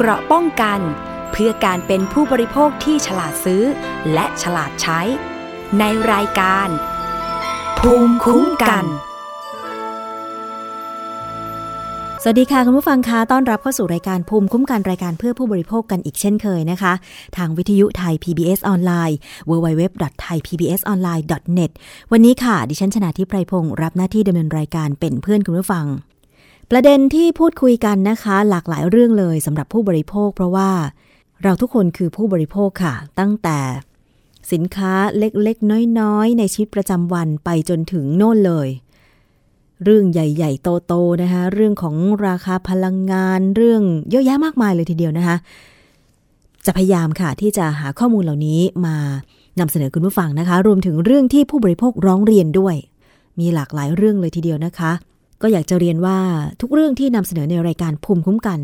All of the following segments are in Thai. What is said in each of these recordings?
เกราะป้องกัน เพื่อการเป็นผู้บริโภคที่ฉลาดซื้อ และฉลาดใช้ ในรายการ ภูมิคุ้มกัน สวัสดีค่ะ คุณผู้ฟังคะต้อนรับเข้าสู่รายการภูมิคุ้มกันรายการเพื่อผู้บริโภคกันอีกเช่นเคยนะคะ ทางวิทยุไทย PBS ออนไลน์ www.thaipbsonline.net วันนี้ค่ะ ดิฉันชนะทิพไพรพงศ์รับหน้าที่ดำเนินรายการเป็นเพื่อนคุณผู้ฟัง ประเด็นที่พูดคุยกันนะคะ หลากหลายเรื่องเลยสำหรับผู้บริโภค เพราะว่าเราทุกคนคือผู้บริโภคค่ะ ตั้งแต่สินค้าเล็กๆ น้อยๆ ในชีวิตประจำวันไปจนถึงโน่นเลย เรื่องใหญ่ๆ โตๆนะคะ เรื่องของราคาพลังงานเรื่องเยอะแยะมากมายเลยทีเดียวนะคะ จะพยายามค่ะที่จะหาข้อมูลเหล่านี้มานำเสนอคุณผู้ฟังนะคะ รวมถึงเรื่องที่ผู้บริโภคร้องเรียนด้วย มีหลากหลายเรื่องเลยทีเดียวนะคะ ก็อยากจะเรียนว่าทุกเรื่องที่นำเสนอในรายการภูมิคุ้มกัน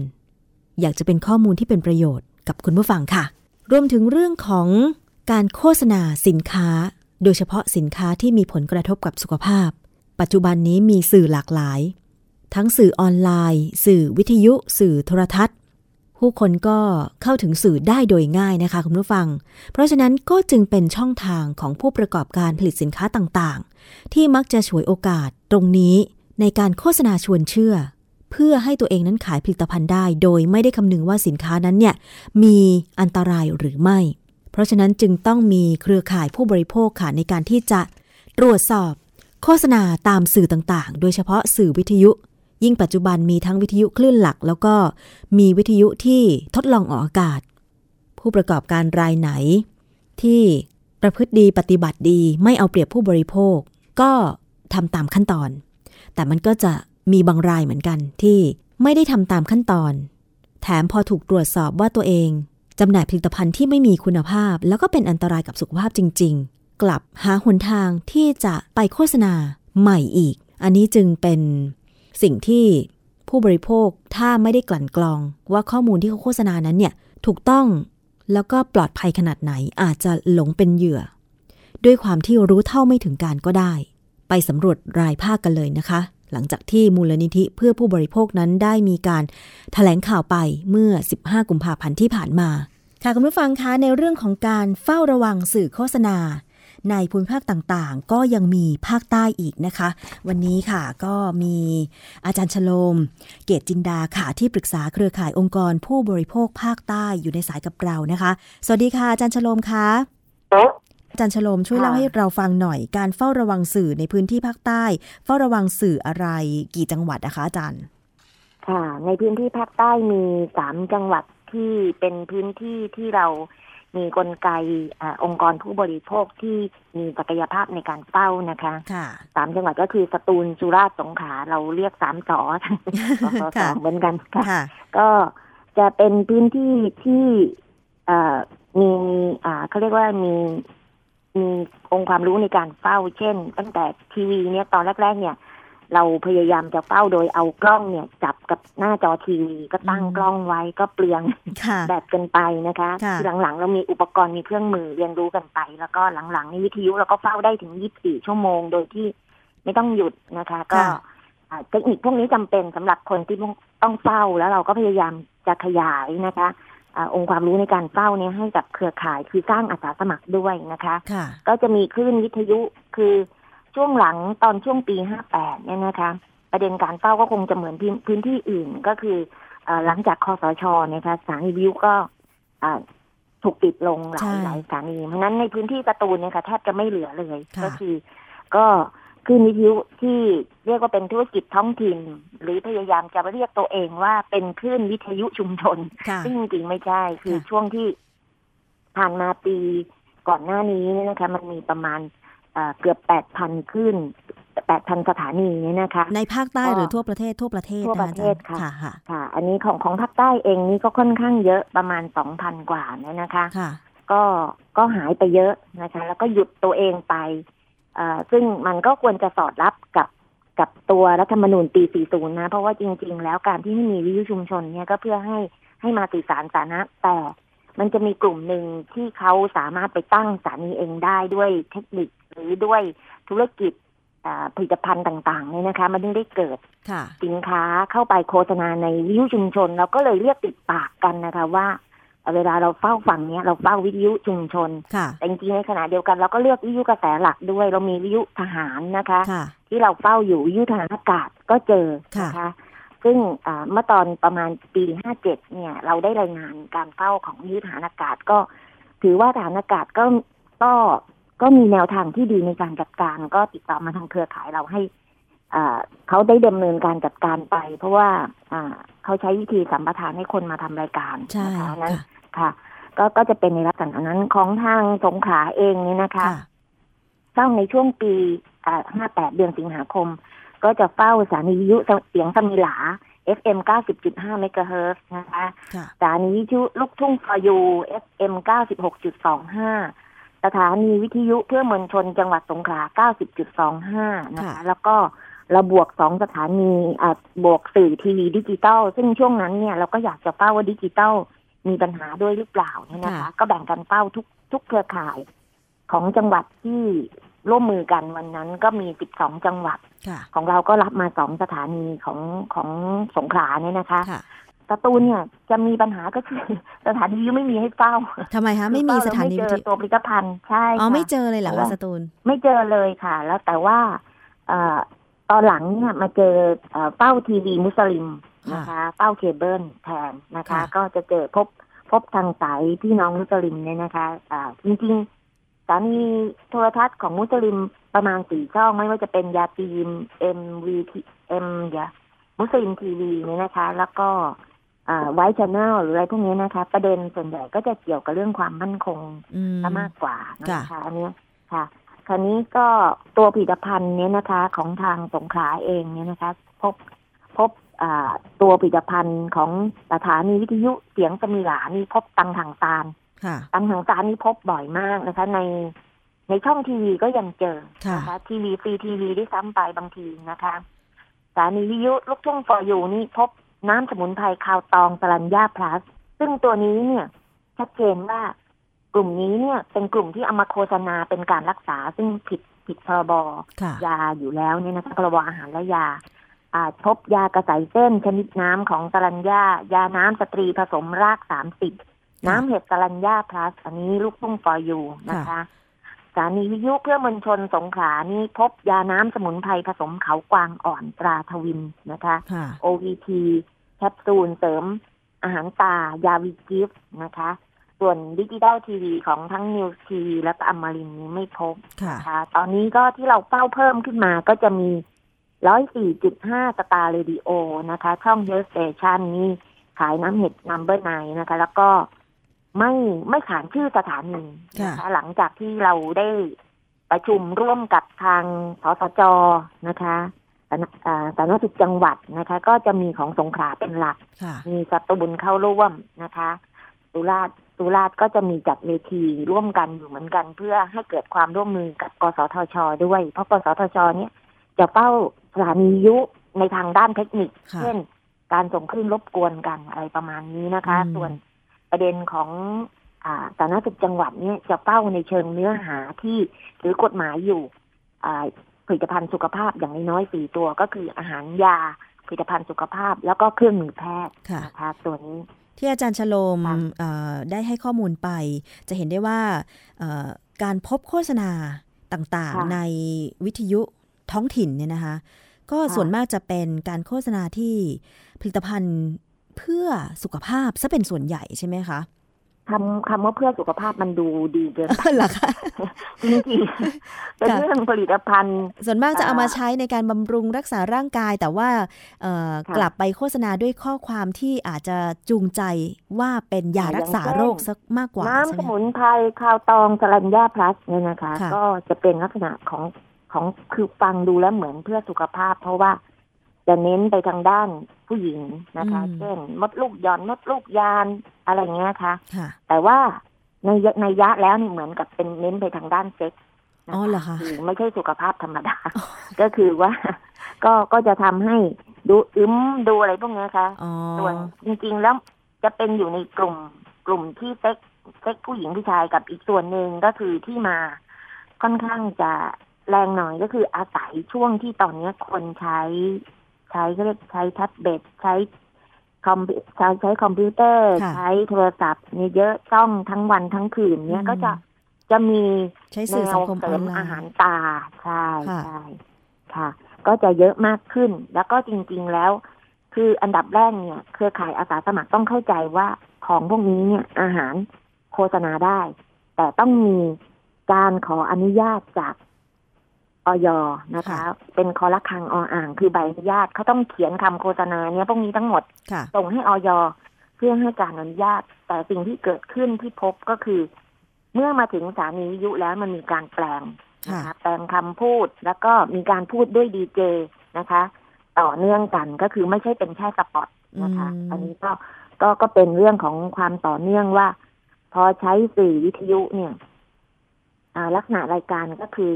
อยากจะเป็นข้อมูลที่เป็นประโยชน์กับคุณผู้ฟังค่ะ รวมถึงเรื่องของการโฆษณาสินค้า โดยเฉพาะสินค้าที่มีผลกระทบกับสุขภาพ ปัจจุบันนี้มีสื่อหลากหลาย ทั้งสื่อออนไลน์ สื่อวิทยุ สื่อโทรทัศน์ ผู้คนก็เข้าถึงสื่อได้โดยง่ายนะคะคุณผู้ฟัง เพราะฉะนั้นก็จึงเป็นช่องทางของผู้ประกอบการผลิตสินค้าต่างๆ ที่มักจะฉวยโอกาสตรงนี้ ในการโฆษณาชวนเชื่อ เพื่อให้ตัวเองนั้นขายผลิตภัณฑ์ได้ โดยไม่ได้คำนึงว่าสินค้านั้นเนี่ยมีอันตรายหรือไม่ เพราะฉะนั้นจึงต้องมีเครือข่ายผู้บริโภคค่ะในการที่จะตรวจสอบ โฆษณาตามสื่อต่างๆ โดยเฉพาะสื่อวิทยุ ยิ่งปัจจุบันมีทั้งวิทยุคลื่นหลัก แล้วก็มีวิทยุที่ทดลองออกอากาศ ผู้ประกอบการรายไหน ที่ประพฤติดีปฏิบัติดีไม่เอาเปรียบผู้บริโภค ก็ทำตามขั้นตอน แต่มันก็จะมีบางรายเหมือนกันที่ไม่ได้ทำตามขั้นตอน แถมพอถูกตรวจสอบว่าตัวเองจำหน่ายผลิตภัณฑ์ที่ไม่มีคุณภาพ แล้วก็เป็นอันตรายกับสุขภาพจริง ๆ กลับหาหนทางที่จะไปโฆษณาใหม่อีก อันนี้จึงเป็นสิ่งที่ผู้บริโภคถ้าไม่ได้กลั่นกรอง ว่าข้อมูลที่เขาโฆษณานั้นเนี่ยถูกต้องแล้วก็ปลอดภัยขนาดไหนอาจจะหลงเป็นเหยื่อ ด้วยความที่รู้เท่าไม่ถึงการก็ได้ ไปสำรวจรายภาคกันเลยนะคะ หลังจากที่มูลนิธิเพื่อผู้บริโภคนั้นได้มีการถแถลงข่าวไปเมื่อ 15 กุมภาพันธ์ที่ผ่านมา ค่ะคุณผู้ฟังคะในเรื่องของการเฝ้าระวังสื่อโฆษณา ในภูมิภาคต่างๆ ก็ยังมีภาคใต้อีกนะคะ วันนี้ค่ะก็มีอาจารย์ชโลม เกตจินดาค่ะที่ปรึกษาเครือข่ายองค์กรผู้บริโภคภาคใต้อยู่ในสายกับเรานะคะ สวัสดีค่ะอาจารย์ชโลมคะ จารย์ชโลมช่วยเล่าให้เราฟังหน่อย การเฝ้าระวังสื่อในพื้นที่ภาคใต้ เฝ้าระวังสื่ออะไร กี่จังหวัดนะคะอาจารย์ ค่ะ ในพื้นที่ภาคใต้มีสามจังหวัดที่เป็นพื้นที่ที่เรามีกลไกอาองค์กรผู้บริโภคที่มีศักยภาพในการเฝ้านะคะค่ะสามจังหวัดก็คือสตูลสุราษฎร์สงขลาเราเรียกสามสอสสสค่ะเหมือนกันค่ะค่ะ ก็จะเป็นพื้นที่ที่เอ่อมีอ่าเขาเรียกว่ามี มีองค์ความรู้ในการเฝ้า เช่น ตั้งแต่ทีวีเนี่ยตอนแรก ๆ เนี่ย เราพยายามจะเฝ้าโดยเอากล้องเนี่ย จับกับหน้าจอทีวี ก็ตั้งอืมกล้องไว้ก็เปลืองค่ะแบบเกินไปนะคะค่ะทีหลังๆเรามีอุปกรณ์มีเครื่องมือเรียนรู้กันไป แล้วก็หลังๆในวิทยุเราก็เฝ้าได้ถึง 24 ชั่วโมงโดยที่ไม่ต้องหยุดนะคะ ก็ค่ะอ่าเทคนิคพวกนี้จำเป็นสำหรับคนที่ต้องเฝ้าแล้วเราก็พยายามจะขยายนะคะ อาองค์ความรู้ในการเฝ้าเนี่ยให้กับเครือข่ายคือสร้างอาสาสมัครด้วยนะคะค่ะก็จะมีคลื่นวิทยุคือช่วงหลังตอนช่วงปี58เนี่ยนะคะ ประเด็นการเฝ้าก็คงจะเหมือนพื้นพื้นที่อื่นก็คือเออหลังจากคอสชนะคะสถานีวิทยุก็อ่าถูกปิดลงหลาใช่ยหลายสถานีเพราะฉะนั้นในพื้นที่สตูลเนี่ยค่ะแทบจะไม่เหลือเลยค่ะก็คือก็ คลื่นวิทยุที่เรียกว่าเป็นธุรกิจท้องถิ่น หรือพยายามจะเรียกตัวเองว่าเป็นคลื่นวิทยุชุมชนค่ะซึ่งจริงๆไม่ใช่ คือค่ะช่วงที่ผ่านมาปีก่อนหน้านี้เนี่ยนะคะ มันมีประมาณเอ่อเกือบแปดพันขึ้นแปดพันสถานีเนี่ยนะคะ ในภาคใต้ก็หรือทั่วประเทศทั่วประเทศทั่วนประเทศอาจารย์ค่ะค่ะ ค่ะ อันนี้ของของภาคใต้เองนี่ก็ค่อนข้างเยอะประมาณสองพันกว่าเนี่ยนะคะค่ะก็ก็หายไปเยอะนะคะ แล้วก็หยุดตัวเองไปเอ่อ ซึ่งมันก็ควรจะสอดรับกับกับตัวรัฐธรรมนูญปี 40 นะ เพราะว่าจริง ๆ แล้วการที่ไม่มีวิทยุชุมชนเนี่ยก็เพื่อให้ให้มาสื่อสารสาธารณะแต่มันจะมีกลุ่มหนึ่งที่เขาสามารถไปตั้งสถานีเองได้ด้วยเทคนิคหรือด้วยธุรกิจผลิตภัณฑ์ต่างๆเนี่ยนะคะ มันไม่ได้เกิดค่ะสินค้าเข้าไปโฆษณาในวิทยุชุมชน เราก็เลยเรียกติดปากกันนะคะว่า เวลาเราเฝ้าฝั่งเนี้ยเราเฝ้าวิทยุชุมชนค่ะแต่จริงๆในขณะเดียวกันเราก็เลือกวิทยุกระแสหลักด้วย เรามีวิทยุทหารนะคะค่ะที่เราเฝ้าอยู่วิทยุทหารอากาศก็เจอค่ะนะคะซึ่งอ่าเมื่อตอนประมาณปี 57 เนี่ย เราได้รายงานการเฝ้าของวิทยุทหารอากาศก็ ถือว่าทหารอากาศก็ก็ก็มีแนวทางที่ดีในการจัดการก็ติดต่อมาทางเครือข่ายเราให้อ่าเขาได้ดำเนินการจัดการไป เพราะว่าอ่า เขาใช้วิธีสัมปทานให้คนมาทำรายการใช่นะคะนั้นค่ะค่ะ ก็ก็จะเป็นในลักษณะนั้นของทางสงขลาเองเนี่ยนะคะค่ะเฝ้าในช่วงปีอ่า58เดือนสิงหาคม ก็จะเฝ้าสถานีวิทยุเสียงสมิหลา FM 90.5 เมกะเฮิรตซ์นะคะค่ะสถานีวิทยุลูกทุ่ง For You FM 96.25 สถานีวิทยุเพื่อมวลชนจังหวัดสงขลา 90.25 นะคะค่ะแล้วก็ เราบวกสองสถานีอ่าบวกสื่อทีวีดิจิตอลซึ่งช่วงนั้นเนี่ยเราก็อยากจะเฝ้าว่าดิจิตอลมีปัญหาด้วยหรือเปล่าเนี่ยนะคะค่ะก็แบ่งกันเฝ้าทุกทุกเครือข่ายของจังหวัดที่ร่วมมือกันวันนั้นก็มี 12 จังหวัดค่ะของเราก็รับมาสองสถานีของของสงขลาเนี่ยนะคะค่ะสตูลเนี่ยจะมีปัญหาก็คือสถานีวิทยุไม่มีให้เฝ้าทำไมคะไม่มีสถานีเฝ้วิแล้วทไม่เจยุอตัวผลิตภัณฑ์ใช่อ๋อค่ะไม่เจอเลยเหรอเพคะราะว่าสตูลไม่เจอเลยค่ะ แล้วแต่ว่าเอ่อ ตอนหลังเนี่ยมาเจอเอ่อเป้าทีวีมุสลิมนะคะเป้าเคเบิลแทนนะคะค่ะก็จะเจอพบพบทางสายพี่น้องมุสลิมเนี่ยนะคะอ่าจริงๆสถานีโทรทัศน์ของมุสลิมประมาณสี่ช่องไม่ว่าจะเป็นยาตีมเอ็มวีทีเอ็มเดียมุสลิมทีวีเนี่ยนะคะ แล้วก็ไวท์ชแนลหรืออะไรพวกนี้นะคะ ประเด็นส่วนใหญ่ก็จะเกี่ยวกับเรื่องความมั่นคงอืมซะมากกว่านะค่ะคะอันเนี้ยค่ะ คราวนี้ก็ตัวผลิตภัณฑ์เนี้ยนะคะ ของทางสงขลาเองเนี่ยนะคะ พบพบอ่าตัวผลิตภัณฑ์ของสถานีวิทยุเสียงสมิหลานี่พบตังถังตาลค่ะตังถังตาลนี่พบบ่อยมากนะคะ ในในช่องทีวีก็ยังเจอค่ะนะคะทีวีฟรีทีวีด้วยซ้ำไปบางทีนะคะสถานีวิทยุลูกทุ่งฟอร์ยูนี่พบน้ำสมุนไพรคาวตองสลัญญาพลัส ซึ่งตัวนี้เนี่ยชัดเจนว่า กลุ่มนี้เนี่ยเป็นกลุ่มที่เอามาโฆษณาเป็นการรักษาซึ่งผิดผิดพรบค่ะยาอยู่แล้วเนี่ยนะคะพรบอาหารและยาอาจพบยากระใสเส้นชนิดน้ำของสลัญญายาน้ำสตรีผสมรากสามสิบน้ำเห็ดสลัญญาพลัสอันนี้ลูกทุ่งฟอร์ยูนะคะสถานีวิทยุเพื่อมวลชนสงขลานี่พบยาน้ำสมุนไพรผสมเขากวางอ่อนตราทวินนะคะค่ะ OVT แคปซูลเสริมอาหารตายาวีกิฟต์นะคะ ส่วนดิจิตอลทีวีของทั้งนิวทีวีและอมรินทร์นี้ไม่พบค่ะนะคะตอนนี้ก็ที่เราเฝ้าเพิ่มขึ้นมาก็จะมีร้อยสี่จุดห้า Star Radio นะคะ ช่อง Your Station นี่ขายน้ำเห็ด Number Nine นะคะ แล้วก็ไม่ไม่ขานชื่อสถานีนะคะหลังจากที่เราได้ประชุมร่วมกับทางสสจนะคะสาธารณอ่าสาธารณสุขจังหวัดนะคะ ก็จะมีของสงขลาเป็นหลักค่ะมีสตูลเข้าร่วมนะคะสุราษฎร์ สุราษฎร์ก็จะมีจัดเวทีร่วมกันอยู่เหมือนกัน เพื่อให้เกิดความร่วมมือกับกสทช ด้วย เพราะกสทช เนี่ยจะเป้าสถานียุในทางด้านเทคนิคค่ะเช่น การส่งคลื่นรบกวนกันอะไรประมาณนี้นะคะอืมส่วนประเด็นของอ่าสาธารณสุขจังหวัดเนี่ยจะเป้าในเชิงเนื้อหาที่ถือกฎหมายอยู่อ่าผลิตภัณฑ์สุขภาพอย่างน้อยๆสี่ตัวก็คืออาหารยาผลิตภัณฑ์สุขภาพแล้วก็เครื่องมือแพทย์ค่ะนะคะตัวนี้ ที่อาจารย์ชโลมค่ะเอ่อได้ให้ข้อมูลไป จะเห็นได้ว่าเอ่อการพบโฆษณาต่างค่ะๆในวิทยุท้องถิ่นเนี่ยนะคะ ก็ค่ะส่วนมากจะเป็นการโฆษณาที่ผลิตภัณฑ์เพื่อสุขภาพซะเป็นส่วนใหญ่ใช่ไหมคะ คำคำว่าเพื่อสุขภาพมันดูดีเกินไปเหรอคะจริงๆเป็นค่ะเรื่องผลิตภัณฑ์ ส่วนมากจะอ่าเอามาใช้ในการบำรุงรักษาร่างกาย แต่ว่าเอ่อค่ะกลับไปโฆษณาด้วยข้อความที่อาจจะจูงใจว่าเป็นยารักษาโรคสักมากกว่าน้ำใช่สไหมมุนไพรคาวตองสลัญญาพลัสเนี่ยนะคะค่ะก็จะเป็นลักษณะของของคือฟังดูแล้วเหมือนเพื่อสุขภาพ เพราะว่า จะเน้นไปทางด้านผู้หญิงนะคะ เช่น มดลูกหย่อนมดลูกยานอะไรเงี้ยค่ะค่ะแต่ว่าในยในยะแล้วนี่เหมือนกับเป็นเน้นไปทางด้านเซ็กส์นอ๋อเหรอคะคือไม่ใช่สุขภาพธรรมดา ก็คือว่า ก็ก็จะทำให้ดูอึมดูอะไรพวกเนี้ยค่ะอ๋อส่วนจริง ๆ แล้วจะเป็นอยู่ในกลุ่มกลุ่มที่เซ็กซ์เซ็กซ์ผู้หญิงผู้ชายกับอีกส่วนหนึ่งก็คือที่มาค่อนข้างจะแรงหน่อยก็คืออาศัยช่วงที่ตอนนี้คนใช้ ใช้ก็เรียกใช้แท็บเล็ตใช้คอมใช้ใช้คอมพิวเตอร์ค่ะใช้โทรศัพท์เนี่ยเยอะจ้องทั้งวันทั้งคืนเนี่ยอืมก็จะจะมีใช้แนสื่อสัวงคมเสอริอนมไลอาหารน์ตาใช่ค่ะใช่ค่ะ ก็จะเยอะมากขึ้น แล้วก็จริง ๆแล้ว คืออันดับแรกเนี่ย เครือข่ายอาสาสมัครต้องเข้าใจว่าของพวกนี้เนี่ยอาหารโฆษณาได้ แต่ต้องมีการขออนุญาตจาก ออยนะคะค่ะเป็นคอละคังออ่าง คือใบอนุญาตเขาต้องเขียนคำโฆษณาเนี่ยพวกนี้ทั้งหมดค่ะส่งให้ออยเพื่อให้การอนุญาต แต่สิ่งที่เกิดขึ้นที่พบก็คือ เมื่อมาถึงสถานีวิทยุแล้วมันมีการแปลงนะค่ะคะแปลงคำพูดแล้วก็มีการพูดด้วยดีเจนะคะ ต่อเนื่องกันก็คือไม่ใช่เป็นแค่สปอตนะคะอืมอันนี้ก็ก็ก็เป็นเรื่องของความต่อเนื่องว่า พอใช้สื่อวิทยุเนี่ยอ่าลักษณะรายการก็คือ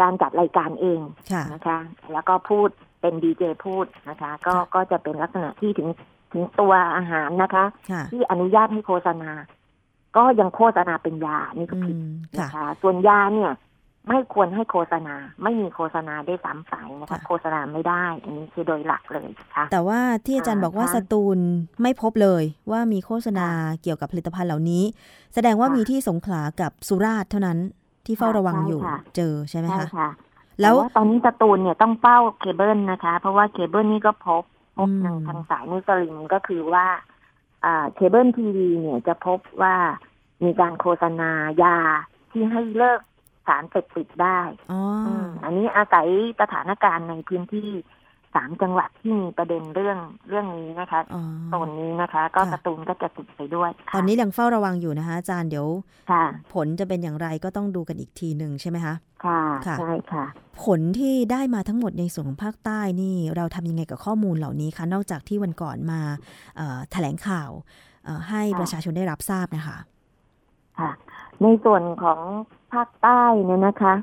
การจัดรายการเองค่ะนะคะ แล้วก็พูดเป็นดีเจพูดนะคะ ก็ค่ะก็จะเป็นลักษณะที่ถึงถึงตัวอาหารนะคะค่ะที่อนุญาตให้โฆษณา ก็ยังโฆษณาเป็นยานี่ก็อืผิดมนะค่ะคะส่วนยาเนี่ย ไม่ควรให้โฆษณา ไม่มีโฆษณาได้ซ้ำไปนะคะค่ะโฆษณาไม่ได้ อันนี้คือโดยหลักเลยค่ะ แต่ว่าที่อาจารย์บอกว่าค่ะสตูลไม่พบเลยว่ามีโฆษณาเกี่ยวกับผลิตภัณฑ์เหล่านี้ แสดงว่าค่ะมีที่สงขลากับสุราษฎร์เท่านั้น ที่เฝ้าค่ะระวังอยู่ใช่ค่ะเจอใช่ไหมใช่คะค่ะแล้วต่าตอนนี้สตูลเนี่ยต้องเฝ้าเคเบิลนะคะ เพราะว่าเคเบิลนี่ก็พบพบอืมทางทางสายมุสลิมก็คือว่าอ่าเคเบิลทีวีเนี่ยจะพบว่ามีการโฆษณายาที่ให้เลิกสารเสพติดได้อ๋ออมอันนี้อาศัยสถานการณ์ในพื้นที่ สามจังหวัดที่มีประเด็นเรื่องเรื่องนี้นะคะอ๋อโซนนี้นะคะ ก็ค่ะสตูลก็จะติดไปด้วยค่ะตอนนี้ยังเฝ้าระวังอยู่นะคะอาจารย์เดี๋ยวค่ะผลจะเป็นอย่างไรก็ต้องดูกันอีกทีหนึ่งใช่ไหมคะค่ะค่ะใช่ค่ะ ผลที่ได้มาทั้งหมดในส่วนของภาคใต้นี่เราทำยังไงกับข้อมูลเหล่านี้คะนอกจากที่วันก่อนมาเอ่อแถลงข่าวเอ่อให้ค่ะประชาชนได้รับทราบนะคะค่ะ ในส่วนของภาคใต้เนี่ยนะคะ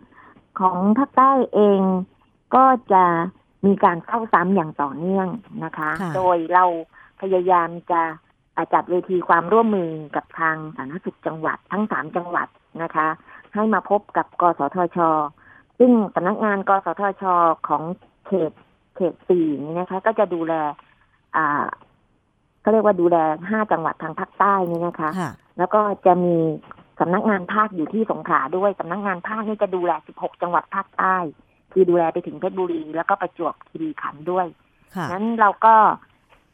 ของภาคใต้เองก็จะ มีการเข้าซ้ำอย่างต่อเนื่องนะคะค่ะโดยเราพยายามจะอ่าจัดเวทีความร่วมมือกับทางสาธารณสุขจังหวัดทั้งสามจังหวัดนะคะ ให้มาพบกับกสทช ซึ่งสำนักงานกสทช ของเขตเขตสี่นี้นะคะ ก็จะดูแลอ่าเขาเรียกว่าดูแลห้าจังหวัดทางภาคใต้นี่นะคะค่ะแล้วก็จะมีสำนักงานภาคอยู่ที่สงขลาด้วยสำนักงานภาคนี่จะดูแล 16 จังหวัดภาคใต้ คือดูแลไปถึงเพชรบุรี แล้วก็ประจวบคีรีขันธ์ด้วยค่ะนั้นเราก็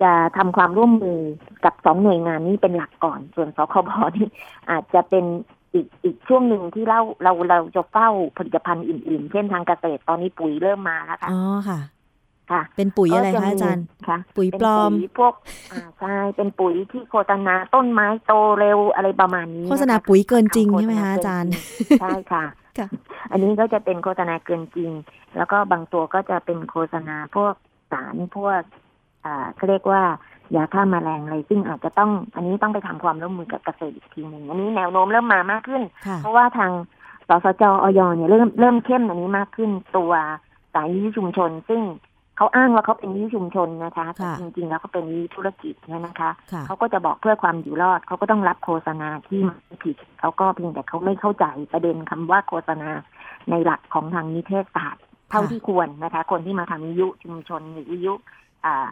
จะทำความร่วมมือกับสองหน่วยงานนี้เป็นหลักก่อน ส่วนสคบนี่อาจจะเป็นอีกอีกช่วงหนึ่งที่เราเราเราจะเฝ้าผลิตภัณฑ์อื่น ๆ เช่นทางเกษตรตอนนี้ปุ๋ยเริ่มมาแล้วค่ะอ๋อค่ะ ค่ะ เป็นปุ๋ยอะไรก็คะอาจารย์ค่ะ ปุ๋ยเป็นปลอมปุ๋ยพวกอ่าใช่เป็นปุ๋ยที่โฆษณาต้นไม้โตเร็วอะไรประมาณนี้ โฆษณานะคะปุ๋ยเกินจริงโฆษณใช่ไหมคะอาจารย์ใช่ค่ะค่ะ อันนี้ก็จะเป็นโฆษณาเกินจริง แล้วก็บางตัวก็จะเป็นโฆษณาพวกสารพวก อ่าเขาเรียกว่ายาฆ่าแมลงอะไรซึ่งอาจจะต้อง อันนี้ต้องไปทำความร่วมมือกับเกษตรอีกทีหนึ่งอันนี้แนวโน้มเริ่มมามากขึ้นค่ะเพราะว่าทางสสจออยเนี่ยเริ่มเริ่มเข้มอันนี้มากขึ้นตัวสายวิทยุชุมชน ซึ่ง เขาอ้างว่าเขาเป็นวิทยุชุมชนนะคะแต่ค่ะจริงๆแล้วเขาเป็นวิทยุธุรกิจเนี่ยนะคะค่ะเขาก็จะบอกเพื่อความอยู่รอด เขาก็ต้องรับโฆษณาที่มันไม่ผิดเขาก็เพียงแต่เขาไม่เข้าใจประเด็นคำว่าโฆษณาในหลักของทางนิเทศศาสตร์เท่าค่ะที่ควรนะคะ คนที่มาทำวิทยุชุมชนหรือวิทยุอ่า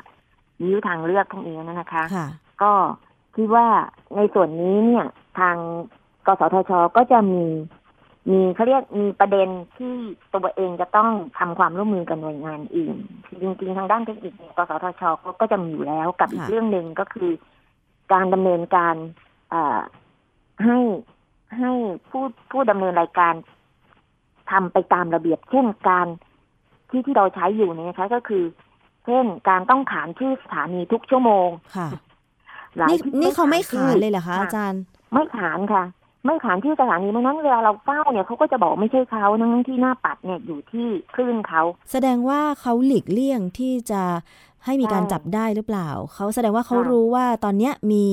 วิทยุทางเลือกพวกนี้นะคะค่ะก็คิดว่าในส่วนนี้เนี่ยทางกสทชก็จะมี มีเขาเรียกมีประเด็นที่ตัวเองจะต้องทำความร่วมมือกับหน่วยงานอื่นจริงๆทางด้านเทคนิคเนี่ยกสทชก็ก็จะมีอยู่แล้วกับอีกค่ะเรื่องหนึ่งก็คือ การดำเนินการอ่าให้ให้ผู้ผู้ดำเนินรายการทำไปตามระเบียบ เช่นการที่ที่เราใช้อยู่เนี่ยนะคะก็คือ เช่นการต้องขานชื่อสถานีทุกชั่วโมงค่ะหลายนี่ที่นี่เขาไม่ขานชื่อเลยเหรอคะอาจารย์ ไม่ขานค่ะ ไม่ขานที่สถานีเพราะฉะนั้นเวลาเราเฝ้าเนี่ยเขาก็จะบอกไม่ใช่เขาทั้งที่หน้าปัดเนี่ยอยู่ที่คลื่นเขา แสดงว่าเขาหลีกเลี่ยงที่จะให้มีการใช่จับได้หรือเปล่า เขาแสดงว่าเขาค่ะรู้ว่าตอนเนี้ยมี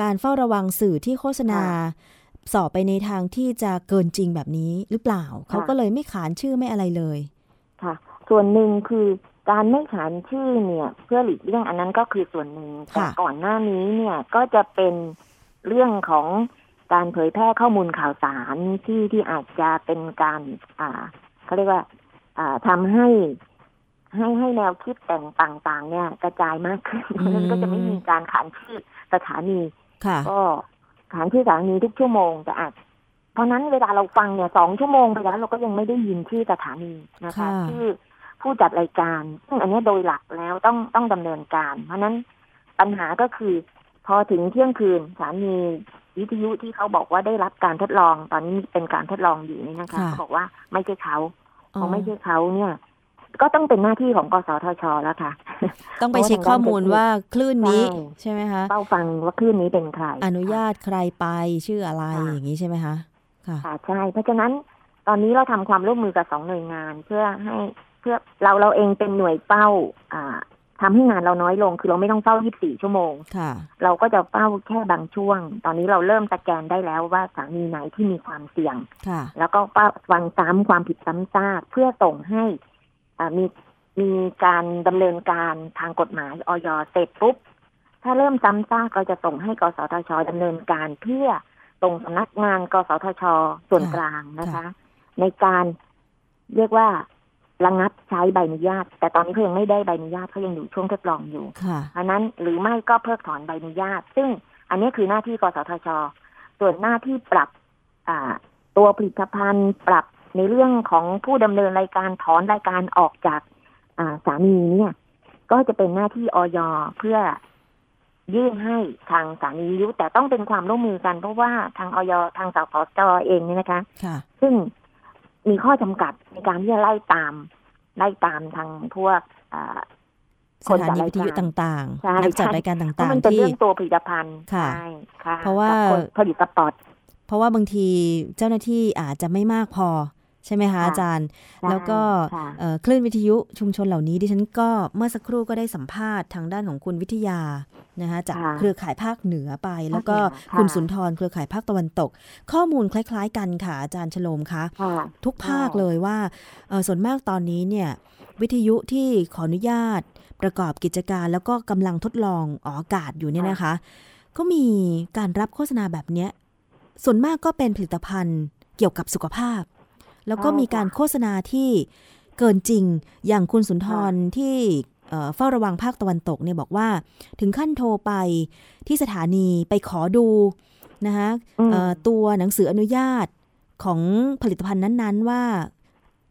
การเฝ้าระวังสื่อที่โฆษณาค่ะสอบไปในทางที่จะเกินจริงแบบนี้หรือเปล่า เขาก็เลยไม่ขานชื่อไม่อะไรเลย ค่ะ ส่วนหนึ่งคือการไม่ขานชื่อเนี่ย เพื่อหลีกเลี่ยงอันนั้นก็คือส่วนหนึ่งแต่ค่ะก่อนหน้านี้เนี่ยก็จะเป็นเรื่องของ การเผยแพร่ข้อมูลข่าวสารที่ที่อาจจะเป็นการ อ่าเขาเขาเรียกว่า อ่าทำให้ ให้ให้แนวคิดแต่งต่าง ๆ เนี่ย กระจายมากขึ้นเพราะฉะนั้นก็จะไม่มีการขานชื่อสถานีค่ะก็ขานชื่อสถานีทุกชั่วโมงจะอาจเพราะนั้นเวลาเราฟังเนี่ยสองชั่วโมงไปแล้วเราก็ยังไม่ได้ยินชื่อสถานีนะคะค่ะชื่อผู้จัดรายการซึ่งอันเนี้ยโดยหลักแล้วต้องต้องดำเนินการ เพราะฉะนั้นปัญหาก็คือ พอถึงเที่ยงคืนสถานี วิทยุที่เขาบอกว่าได้รับการทดลอง ตอนนี้เป็นการทดลองอยู่นี่นะคะค่ะเขาบอกว่าไม่ใช่เขาอ๋พออไม่ใช่เขาเนี่ย ก็ต้องเป็นหน้าที่ของกสทชแล้วค่ะ ต้องไปเช็คข้อมูลว่าคลื่นนี้ใช่ใช่ไหมคะเฝ้าฟังว่าคลื่นนี้เป็นใคร อนุญาตใครไปชื่ออะไรค่ะอย่างนี้ใช่ไหมคะค่ะค่ะใช่เพราะฉะนั้นตอนนี้เราทำความร่วมมือกับสองหน่วยงาน เพื่อให้เพื่อเราเราเองเป็นหน่วยเฝ้า อ่าทำให้งานเราน้อยลง คือเราไม่ต้องเฝ้า 24 ชั่วโมงค่ะเราก็จะเฝ้าแค่บางช่วง ตอนนี้เราเริ่มสแกนได้แล้วว่าสถานีไหนที่มีความเสี่ยงค่ะแล้วก็เฝ้าฟังซ้ำความผิดซ้ำซากเพื่อส่งให้อ่ามีมีการดำเนินการทางกฎหมายออยเสร็จปุ๊บ ถ้าเริ่มซ้ำซากเราจะส่งให้กสทชดำเนินการเพื่อส่งสำนักงานกสทช ส่วนค่ะกลางนะคะค่ะในการเรียกว่า ระงับใช้ใบอนุญาต แต่ตอนนี้เขายังไม่ได้ใบอนุญาตเขายังอยู่ช่วงทดลองอยู่ค่ะเพราะนั้นหรือไม่ก็เพิกถอนใบอนุญาต ซึ่งอันนี้คือหน้าที่กสทช ส่วนหน้าที่ปรับอ่าตัวผลิตภัณฑ์ปรับในเรื่องของผู้ดำเนินรายการถอนรายการออกจากอ่าสามีเนี่ย ก็จะเป็นหน้าที่ออยเพื่อยื่นให้ทางสามีวิทยุแต่ต้องเป็นความร่วมมือกันเพราะว่าทางออยทางสพจเองเนี่ยนะคะค่ะซึ่ง มีข้อจำกัดในการที่จะไล่ตาม ไล่ตามทางพวกอ่าสถานีวิทยุต่างใช่ๆนักจัดใช่รายการเพต่าราะงมันๆเป็นที่เรื่องตัวผลิตภัณฑ์ค่ะใช่ค่ะเพราะว่ากับคนผลิตสปอร์ตเพราะว่าบางทีเจ้าหน้าที่อาจจะไม่มากพอ ใช่ไหมคะค่ะอาจารย์ใช่แล้วก็ค่ะเอ่อคลื่นวิทยุชุมชนเหล่านี้ดิฉันก็เมื่อสักครู่ก็ได้สัมภาษณ์ทางด้านของคุณวิทยานะคะจากค่ะเครือข่ายภาคเหนือไป แล้วก็ค่ะคุณสุนทรเครือข่ายภาคตะวันตก ข้อมูลคล้ายๆ กันค่ะอาจารย์ชโลมคะค่ะทุกภาคใช่เลยว่าเอ่อส่วนมากตอนนี้เนี่ยวิทยุที่ขออนุญาตประกอบกิจการ แล้วก็กำลังทดลองออกอากาศอยู่เนี่ยนะคะ ก็มีการรับโฆษณาแบบเนี้ยส่วนมากก็เป็นผลิตภัณฑ์เกี่ยวกับสุขภาพ แล้วก็มีการโฆษณาที่เกินจริงอย่างคุณสุนทรที่เอ่อเฝ้าระวังภาคตะวันตกเนี่ยบอกว่า ถึงขั้นโทรไปที่สถานีไปขอดูนะคะอืมเอ่อตัวหนังสืออนุญาตของผลิตภัณฑ์นั้นๆว่า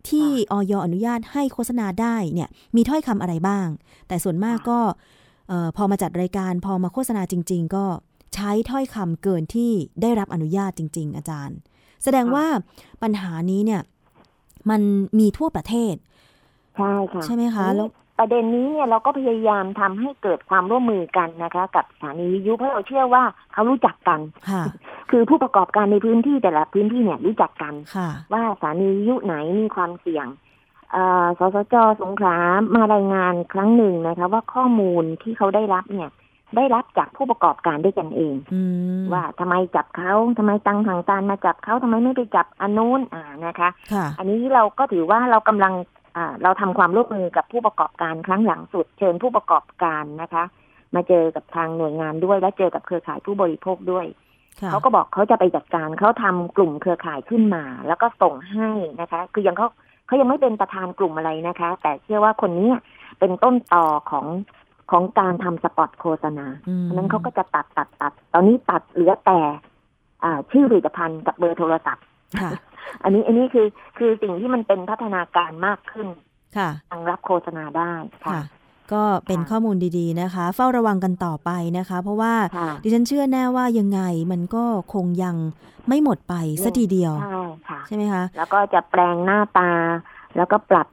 ที่ออยอนุญาตให้โฆษณาได้เนี่ยมีถ้อยคำอะไรบ้าง แต่ส่วนมากก็เอ่อพอมาจัดรายการพอมาโฆษณาจริง ๆ ก็ใช้ถ้อยคำเกินที่ได้รับอนุญาตจริง ๆ อาจารย์ แสดงว่าปัญหานี้เนี่ย มันมีทั่วประเทศ ใช่ค่ะ ใช่ไหมคะแล้วประเด็นนี้เนี่ยเราก็พยายามทำให้เกิดความร่วมมือกันนะคะ กับสถานีวิทยุเพราะเราเชื่อว่าเขารู้จักกันค่ะคือผู้ประกอบการในพื้นที่แต่ละพื้นที่เนี่ยรู้จักกันค่ะว่าสถานีวิทยุไหนมีความเสี่ยงเอ่อสสจสงขลามารายงานครั้งหนึ่งนะคะ ว่าข้อมูลที่เขาได้รับเนี่ย ได้รับจากผู้ประกอบการด้วยกันเองอืมว่าทำไมจับเขาทำไมตังทางการมาจับเขาทำไมไม่ไปจับอันนู้นอ่านะคะค่ะอันนี้เราก็ถือว่าเรากำลังอ่าเราทำความร่วมมือกับผู้ประกอบการครั้งหลังสุด เชิญผู้ประกอบการนะคะ มาเจอกับทางหน่วยงานด้วย และเจอกับเครือข่ายผู้บริโภคด้วยค่ะเขาก็บอกเขาจะไปจัดการเขาทำกลุ่มเครือข่ายขึ้นมา แล้วก็ส่งให้นะคะ คือยังเขาเขายังไม่เป็นประธานกลุ่มอะไรนะคะ แต่เชื่อว่าคนนี้เป็นต้นต่อของ ของการทำสปอตโฆษณาอืมเพราะฉะนั้นเขาก็จะตัดตัดตัด ตอนนี้ตัดเหลือแต่อ่าชื่อผลิตภัณฑ์กับเบอร์โทรศัพท์ค่ะอันนี้อันนี้คือคือสิ่งที่มันเป็นพัฒนาการมากขึ้นค่ะทางรับโฆษณาได้ค่ะค่ะก็เป็นค่ะข้อมูลดีๆนะคะ เฝ้าระวังกันต่อไปนะคะ เพราะว่าค่ะดิฉันเชื่อแน่ว่ายังไงมันก็คงยังไม่หมดไปสัทีเดียว ใช่ค่ะใช่ไหมคะ แล้วก็จะแปลงหน้าตา แล้วก็ปรับ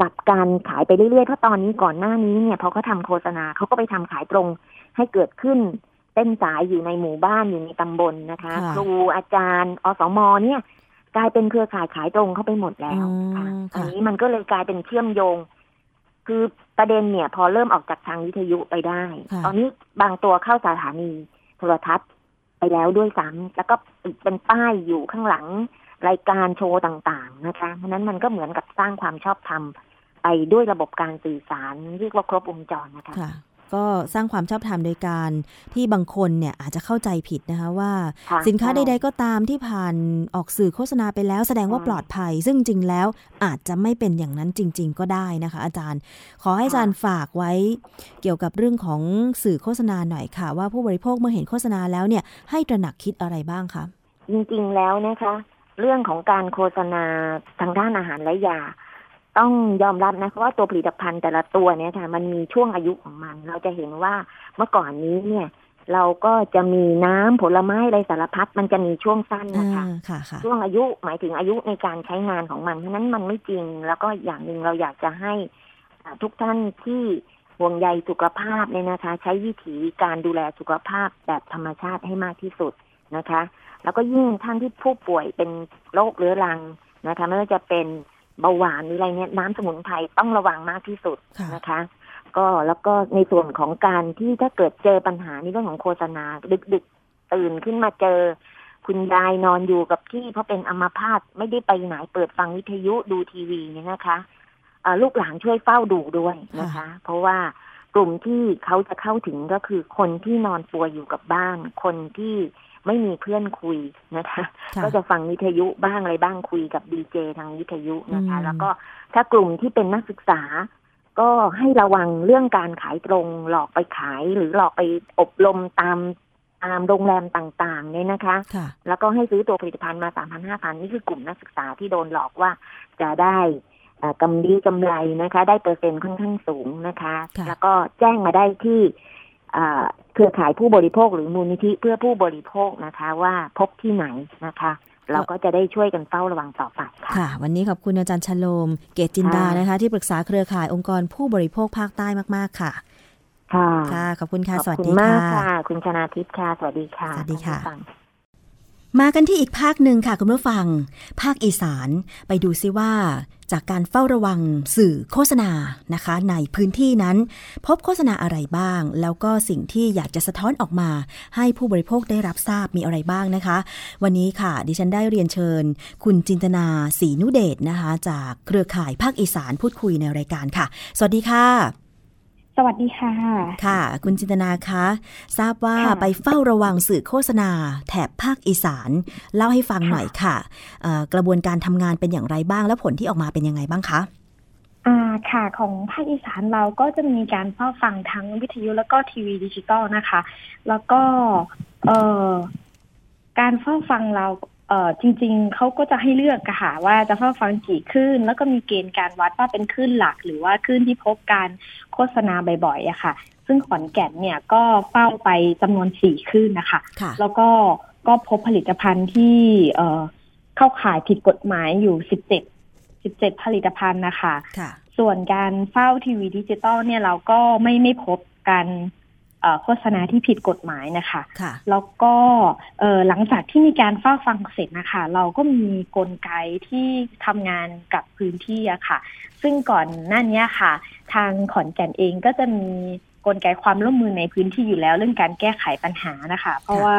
ปรับการขายไปเรื่อยๆเพราะตอนนี้ก่อนหน้านี้เนี่ยพอเขาทำโฆษณาเขาก็ไปทำขายตรงให้เกิดขึ้นเต้นสายอยู่ในหมู่บ้านอยู่ในตำบลนะคะค่ะครูอาจารย์อสมเนี่ย กลายเป็นเครือข่ายขายตรงเข้าไปหมดแล้วอ๋อค่ะค่ะอันนี้มันก็เลยกลายเป็นเชื่อมโยง คือประเด็นเนี่ย พอเริ่มออกจากทางวิทยุไปได้ค่ะตอนนี้บางตัวเข้าสถานีโทรทัศน์ไปแล้วด้วยซ้ำแล้วก็ติดเป็นป้ายอยู่ข้างหลัง รายการโชว์ต่างๆนะคะเพราะฉะนั้นมันก็เหมือนกับสร้างความชอบธรรมไปด้วยระบบการสื่อสารเรียกว่าครบวงจรนะคะค่ะก็สร้างความชอบธรรมโดยการที่บางคนเนี่ยอาจจะเข้าใจผิดนะคะว่าค่ะสินค้าใช่ใด ๆ ก็ตามที่ผ่านออกสื่อโฆษณาไปแล้วแสดงว่าอืมปลอดภัย ซึ่งจริงแล้วอาจจะไม่เป็นอย่างนั้นจริง ๆ ก็ได้นะคะ อาจารย์ ขอให้อาจารย์ฝากไว้เกี่ยวกับเรื่องของสื่อโฆษณาหน่อยค่ะ ว่าผู้บริโภคเมื่อเห็นโฆษณาแล้วเนี่ยให้ตระหนักคิดอะไรบ้างคะจริงๆแล้วนะคะ เรื่องของการโฆษณาทางด้านอาหารและยา ต้องยอมรับนะคะว่าตัวผลิตภัณฑ์แต่ละตัวเนี่ยค่ะ มันมีช่วงอายุของมัน เราจะเห็นว่าเมื่อก่อนนี้เนี่ย เราก็จะมีน้ำผลไม้อะไรสารพัดมันจะมีช่วงสั้นนะคะอ่าค่ะค่ะช่วงอายุหมายถึงอายุในการใช้งานของมันเพราะฉะนั้นมันไม่จริง แล้วก็อย่างหนึ่งเราอยากจะให้อ่าทุกท่านที่ห่วงใยสุขภาพเนี่ยนะคะ ใช้วิถีการดูแลสุขภาพแบบธรรมชาติให้มากที่สุด นะคะ แล้วก็ยิ่งท่านที่ผู้ป่วยเป็นโรคเรื้อรังนะคะไม่ว่าจะเป็นเบาหวานหรืออะไรเนี่ยน้ำสมุนไพรต้องระวังมากที่สุดค่ะนะคะ ก็แล้วก็ในส่วนของการที่ถ้าเกิดเจอปัญหาในเรื่องของโฆษณาดึกๆตื่นขึ้นมาเจอ คุณยายนอนอยู่กับที่เพราะเป็นอัมพาตไม่ได้ไปไหนเปิดฟังวิทยุดูทีวีเนี่ยนะคะเอ่อลูกหลานช่วยเฝ้าดูด้วยนะคะ เพราะว่ากลุ่มที่เขาจะเข้าถึงก็คือคนที่นอนป่วยอยู่กับบ้าน คนที่ ไม่มีเพื่อนคุยนะคะค่ะก็จะฟังวิทยุบ้างอะไรบ้างคุยกับดีเจทางวิทยุนะคะอืมแล้วก็ถ้ากลุ่มที่เป็นนักศึกษา ก็ให้ระวังเรื่องการขายตรงหลอกไปขายหรือหลอกไปอบรมตามตามโรงแรมต่างๆเนี่ยนะคะค่ะแล้วก็ให้ซื้อตัวผลิตภัณฑ์มาสามพันห้าพันนี่คือกลุ่มนักศึกษาที่โดนหลอกว่าจะได้อ่ากำไรกำไรนะคะ ได้เปอร์เซ็นต์ค่อนข้างสูงนะคะค่ะแล้วก็แจ้งมาได้ที่อ่า เครือข่ายผู้บริโภคหรือมูลนิธิเพื่อผู้บริโภคนะคะ ว่าพบที่ไหนนะคะเราก็จะได้ช่วยกันเฝ้าระวังต่อไปค่ะค่ะ วันนี้ขอบคุณอาจารย์ชโลม เกตจินดาค่ะนะคะ ที่ปรึกษาเครือข่ายองค์กรผู้บริโภคภาคใต้มาก ๆ ค่ะ ค่ะค่ะ ขอบคุณค่ะขอบสวัสคุณดีมากค่ะค่ะ คุณชนาทิพย์ค่ะ สวัสดีค่ะ สวัสดีค่ะท่านผู้ฟังมากันที่อีกภาคหนึ่งค่ะ คุณผู้ฟัง ภาคอีสานไปดูซิว่า จากการเฝ้าระวังสื่อโฆษณานะคะ ในพื้นที่นั้น พบโฆษณาอะไรบ้าง แล้วก็สิ่งที่อยากจะสะท้อนออกมา ให้ผู้บริโภคได้รับทราบมีอะไรบ้างนะคะ วันนี้ค่ะ ดิฉันได้เรียนเชิญ คุณจินตนาศรีนุเดชนะคะ จากเครือข่ายภาคอีสานพูดคุยในรายการค่ะ สวัสดีค่ะ สวัสดีค่ะ ค่ะ คุณจินตนาคะ ทราบว่าค่ะไปเฝ้าระวังสื่อโฆษณา แถบภาคอีสาน เล่าให้ฟังหน่อยค่ะเอ่อกระบวนการทำงานเป็นอย่างไรบ้าง และผลที่ออกมาเป็นยังไงบ้างคะอ่าค่ะของภาคอีสานเราก็จะมีการเฝ้าฟังทั้งวิทยุแล้วก็ทีวีดิจิตอลนะคะ แล้วก็เอ่อการเฝ้าฟังเรา เอ่อจริง ๆเขาก็จะให้เลือกอะค่ะ ว่าจะเฝ้าฟังกี่คลื่นแล้วก็มีเกณฑ์การวัดว่าเป็นคลื่นหลัก หรือว่าคลื่นที่พบการโฆษณาบ่อยๆอะค่ะ ซึ่งขอนแก่นเนี่ยก็เฝ้าไปจำนวนสี่คลื่นนะคะค่ะแล้วก็ก็พบผลิตภัณฑ์ที่เอ่อเข้าข่ายผิดกฎหมายอยู่สิบเจ็ดสิบเจ็ดผลิตภัณฑ์นะคะค่ะส่วนการเฝ้าทีวีดิจิตอลเนี่ยเราก็ไม่ไม่พบการเอ่อ โฆษณาที่ผิดกฎหมายนะคะค่ะแล้วก็เอ่อหลังจากที่มีการเฝ้าฟังเสร็จนะคะ เราก็มีกลไกที่ทำงานกับพื้นที่อะค่ะ ซึ่งก่อนหน้านี้ค่ะ ทางขอนแก่นเองก็จะมีกลไกความร่วมมือในพื้นที่อยู่แล้ว เรื่องการแก้ไขปัญหานะคะ เพราะว่า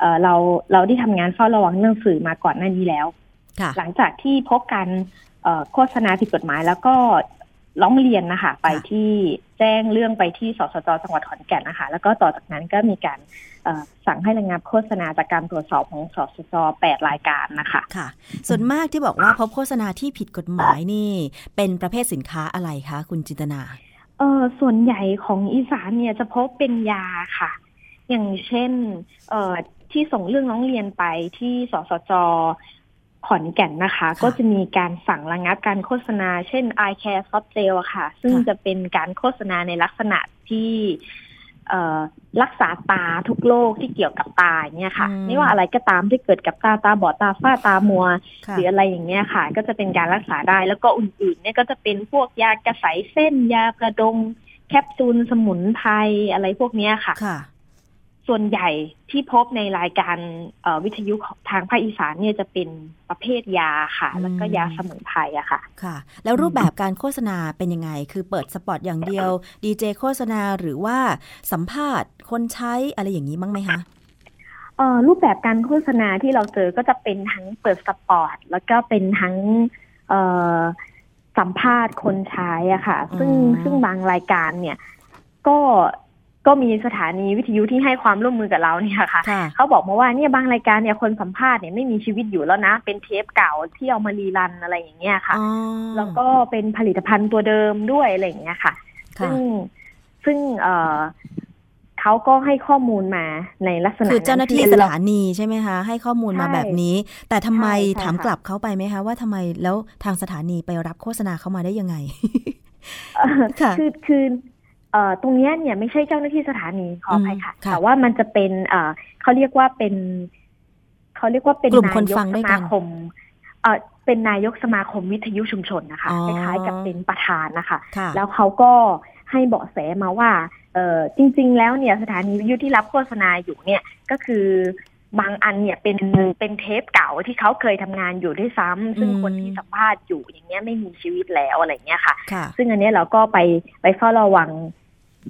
เอ่อเราเราได้ทำงานเฝ้าระวังเรื่องสื่อมาก่อนหน้านี้แล้วค่ะหลังจากที่พบการเอ่อโฆษณาผิดกฎหมายแล้วก็ ร้องเรียนนะคะ ไปที่แจ้งเรื่องไปที่สสจจังหวัดขอนแก่นนะคะ แล้วก็ต่อจากนั้นก็มีการเอ่อสั่งให้ระงับโฆษณาจากการตรวจสอบของสสจแปดรายการนะคะ ค่ะ ส่วนมากที่บอกว่าพบโฆษณาที่ผิดกฎหมายนี่ เป็นประเภทสินค้าอะไรคะคุณจินตนาเออส่วนใหญ่ของอีสานเนี่ยจะพบเป็นยาค่ะ อย่างเช่นเอ่อที่ส่งเรื่องร้องเรียนไปที่สสจ ขอนแก่นนะคะค่ะก็จะมีการสั่งระงับการโฆษณา เช่น eye care soft gel อะค่ะ ซึ่งค่ะจะเป็นการโฆษณาในลักษณะที่เอ่อรักษาตาทุกโรคที่เกี่ยวกับตาเนี่ยค่ะอืมไม่ว่าอะไรก็ตามที่เกิดกับตาตาบอดตาฝ้าตามัวค่ะหรืออะไรอย่างเงี้ยค่ะ ก็จะเป็นการรักษาได้แล้วก็อื่นๆ เนี่ยก็จะเป็นพวกยากระใสเส้น ยากระดงแคปซูลสมุนไพรอะไรพวกเนี้ยค่ะค่ะ ส่วนใหญ่ที่พบในรายการเอ่อวิทยุของทางภาคอีสานเนี่ยจะเป็นประเภทยาค่ะอืมแล้วก็ยาสมุนไพรอะค่ะ ค่ะ แล้วรูปแบบการโฆษณาเป็นยังไง คือเปิดสปอตอย่างเดียว ดีเจโฆษณาหรือว่าสัมภาษณ์คนใช้อะไรอย่างนี้บ้างไหมคะเอ่อรูปแบบการโฆษณาที่เราเจอก็จะเป็นทั้งเปิดสปอร์ตแล้วก็เป็นทั้งเอ่อสัมภาษณ์คนใช้อะค่ะ ซึ่งอืมซึ่งบางรายการเนี่ยก็ ก็มีสถานีวิทยุที่ให้ความร่วมมือกับเราเนี่ยค่ะค่ะ เขาบอกมาว่าเนี่ยบางรายการเนี่ยคนสัมภาษณ์เนี่ยไม่มีชีวิตอยู่แล้วนะ เป็นเทปเก่าที่เอามารีรันอะไรอย่างเงี้ยค่ะอ๋อแล้วก็เป็นผลิตภัณฑ์ตัวเดิมด้วยอะไรอย่างเงี้ยค่ะค่ะซึ่งซึ่งเออเขาก็ให้ข้อมูลมาในลักษณะคือเจ้าหน้าที่ที่สเราถานีใช่ไหมคะ ให้ข้อมูลมาใช่แบบนี้ แต่ทำไมใช่ใช่ถามค่ะกลับเขาไปไหมคะ ว่าทำไมแล้วทางสถานีไปรับโฆษณาเข้ามาได้ยังไงเอ่อค่ะคือคือเอ่อ ตรงเนี้ยเนี่ยไม่ใช่เจ้าหน้าที่สถานีขออภัยค่ะอืมค่ะแต่ว่ามันจะเป็นเอ่อเขาเรียกว่าเป็นเขาเรียกว่าเป็นกลุ่มคนนายกฟังด้วยสกัมานคมเอ่อเป็นนายกสมาคมวิทยุชุมชนนะคะอ๋อคล้ายๆกับเป็นประธานนะคะค่ะแล้วเขาก็ให้เบาะแสมาว่าเออจริง ๆ แล้วเนี่ยสถานีวิทยุที่รับโฆษณาอยู่เนี่ยก็คือบางอันเนี่ยเป็นเป็นเทปเก่าที่เขาเคยทำงานอยู่ด้วยซ้ำซึ่งอืมคนที่สัมภาษณ์อยู่อย่างเงี้ยไม่มีชีวิตแล้วอะไรเงี้ยค่ะค่ะซึ่งอันเนี้ยเราก็ไปไปเฝ้าระวัง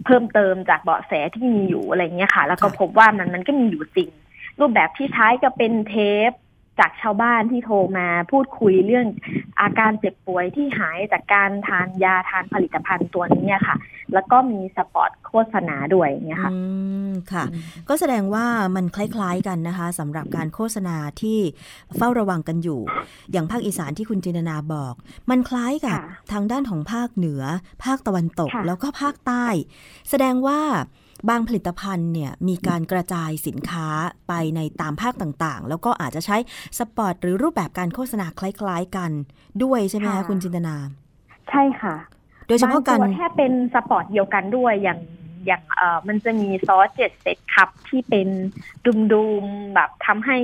เพิ่มเติมจากเบาะแสที่มีอยู่อะไรเงี้ยค่ะ แล้วก็ค่ะพบว่ามันมันก็มีอยู่จริง รูปแบบที่ใช้ก็เป็นเทป จากชาวบ้านที่โทรมาพูดคุยเรื่องอาการเจ็บป่วยที่หายจากการทานยาทานผลิตภัณฑ์ตัวนี้ค่ะ แล้วก็มีสปอตโฆษณาด้วยเนี่ยค่ะอืมค่ะ ก็แสดงว่ามันคล้ายๆกันนะคะสำหรับการโฆษณาที่เฝ้าระวังกันอยู่ อย่างภาคอีสานที่คุณจินตนาบอก มันคล้ายกับค่ะทางด้านของภาคเหนือ ภาคตะวันตกค่ะแล้วก็ภาคใต้ แสดงว่า บางผลิตภัณฑ์เนี่ยมีการกระจายสินค้าไปในตามภาคต่างๆ แล้วก็อาจจะใช้สปอตหรือรูปแบบการโฆษณาคล้ายๆกัน ด้วยใช่ไหมคะค่ะคุณจินตนา ใช่ค่ะ โดยเฉพาะการบงตัวแค่เป็นสปอร์ตเดียวกันด้วยอย่างอย่างเอ่อมันจะมีซอสเจ็ดเซตคัพที่เป็นดุมดุมๆแบบทำให้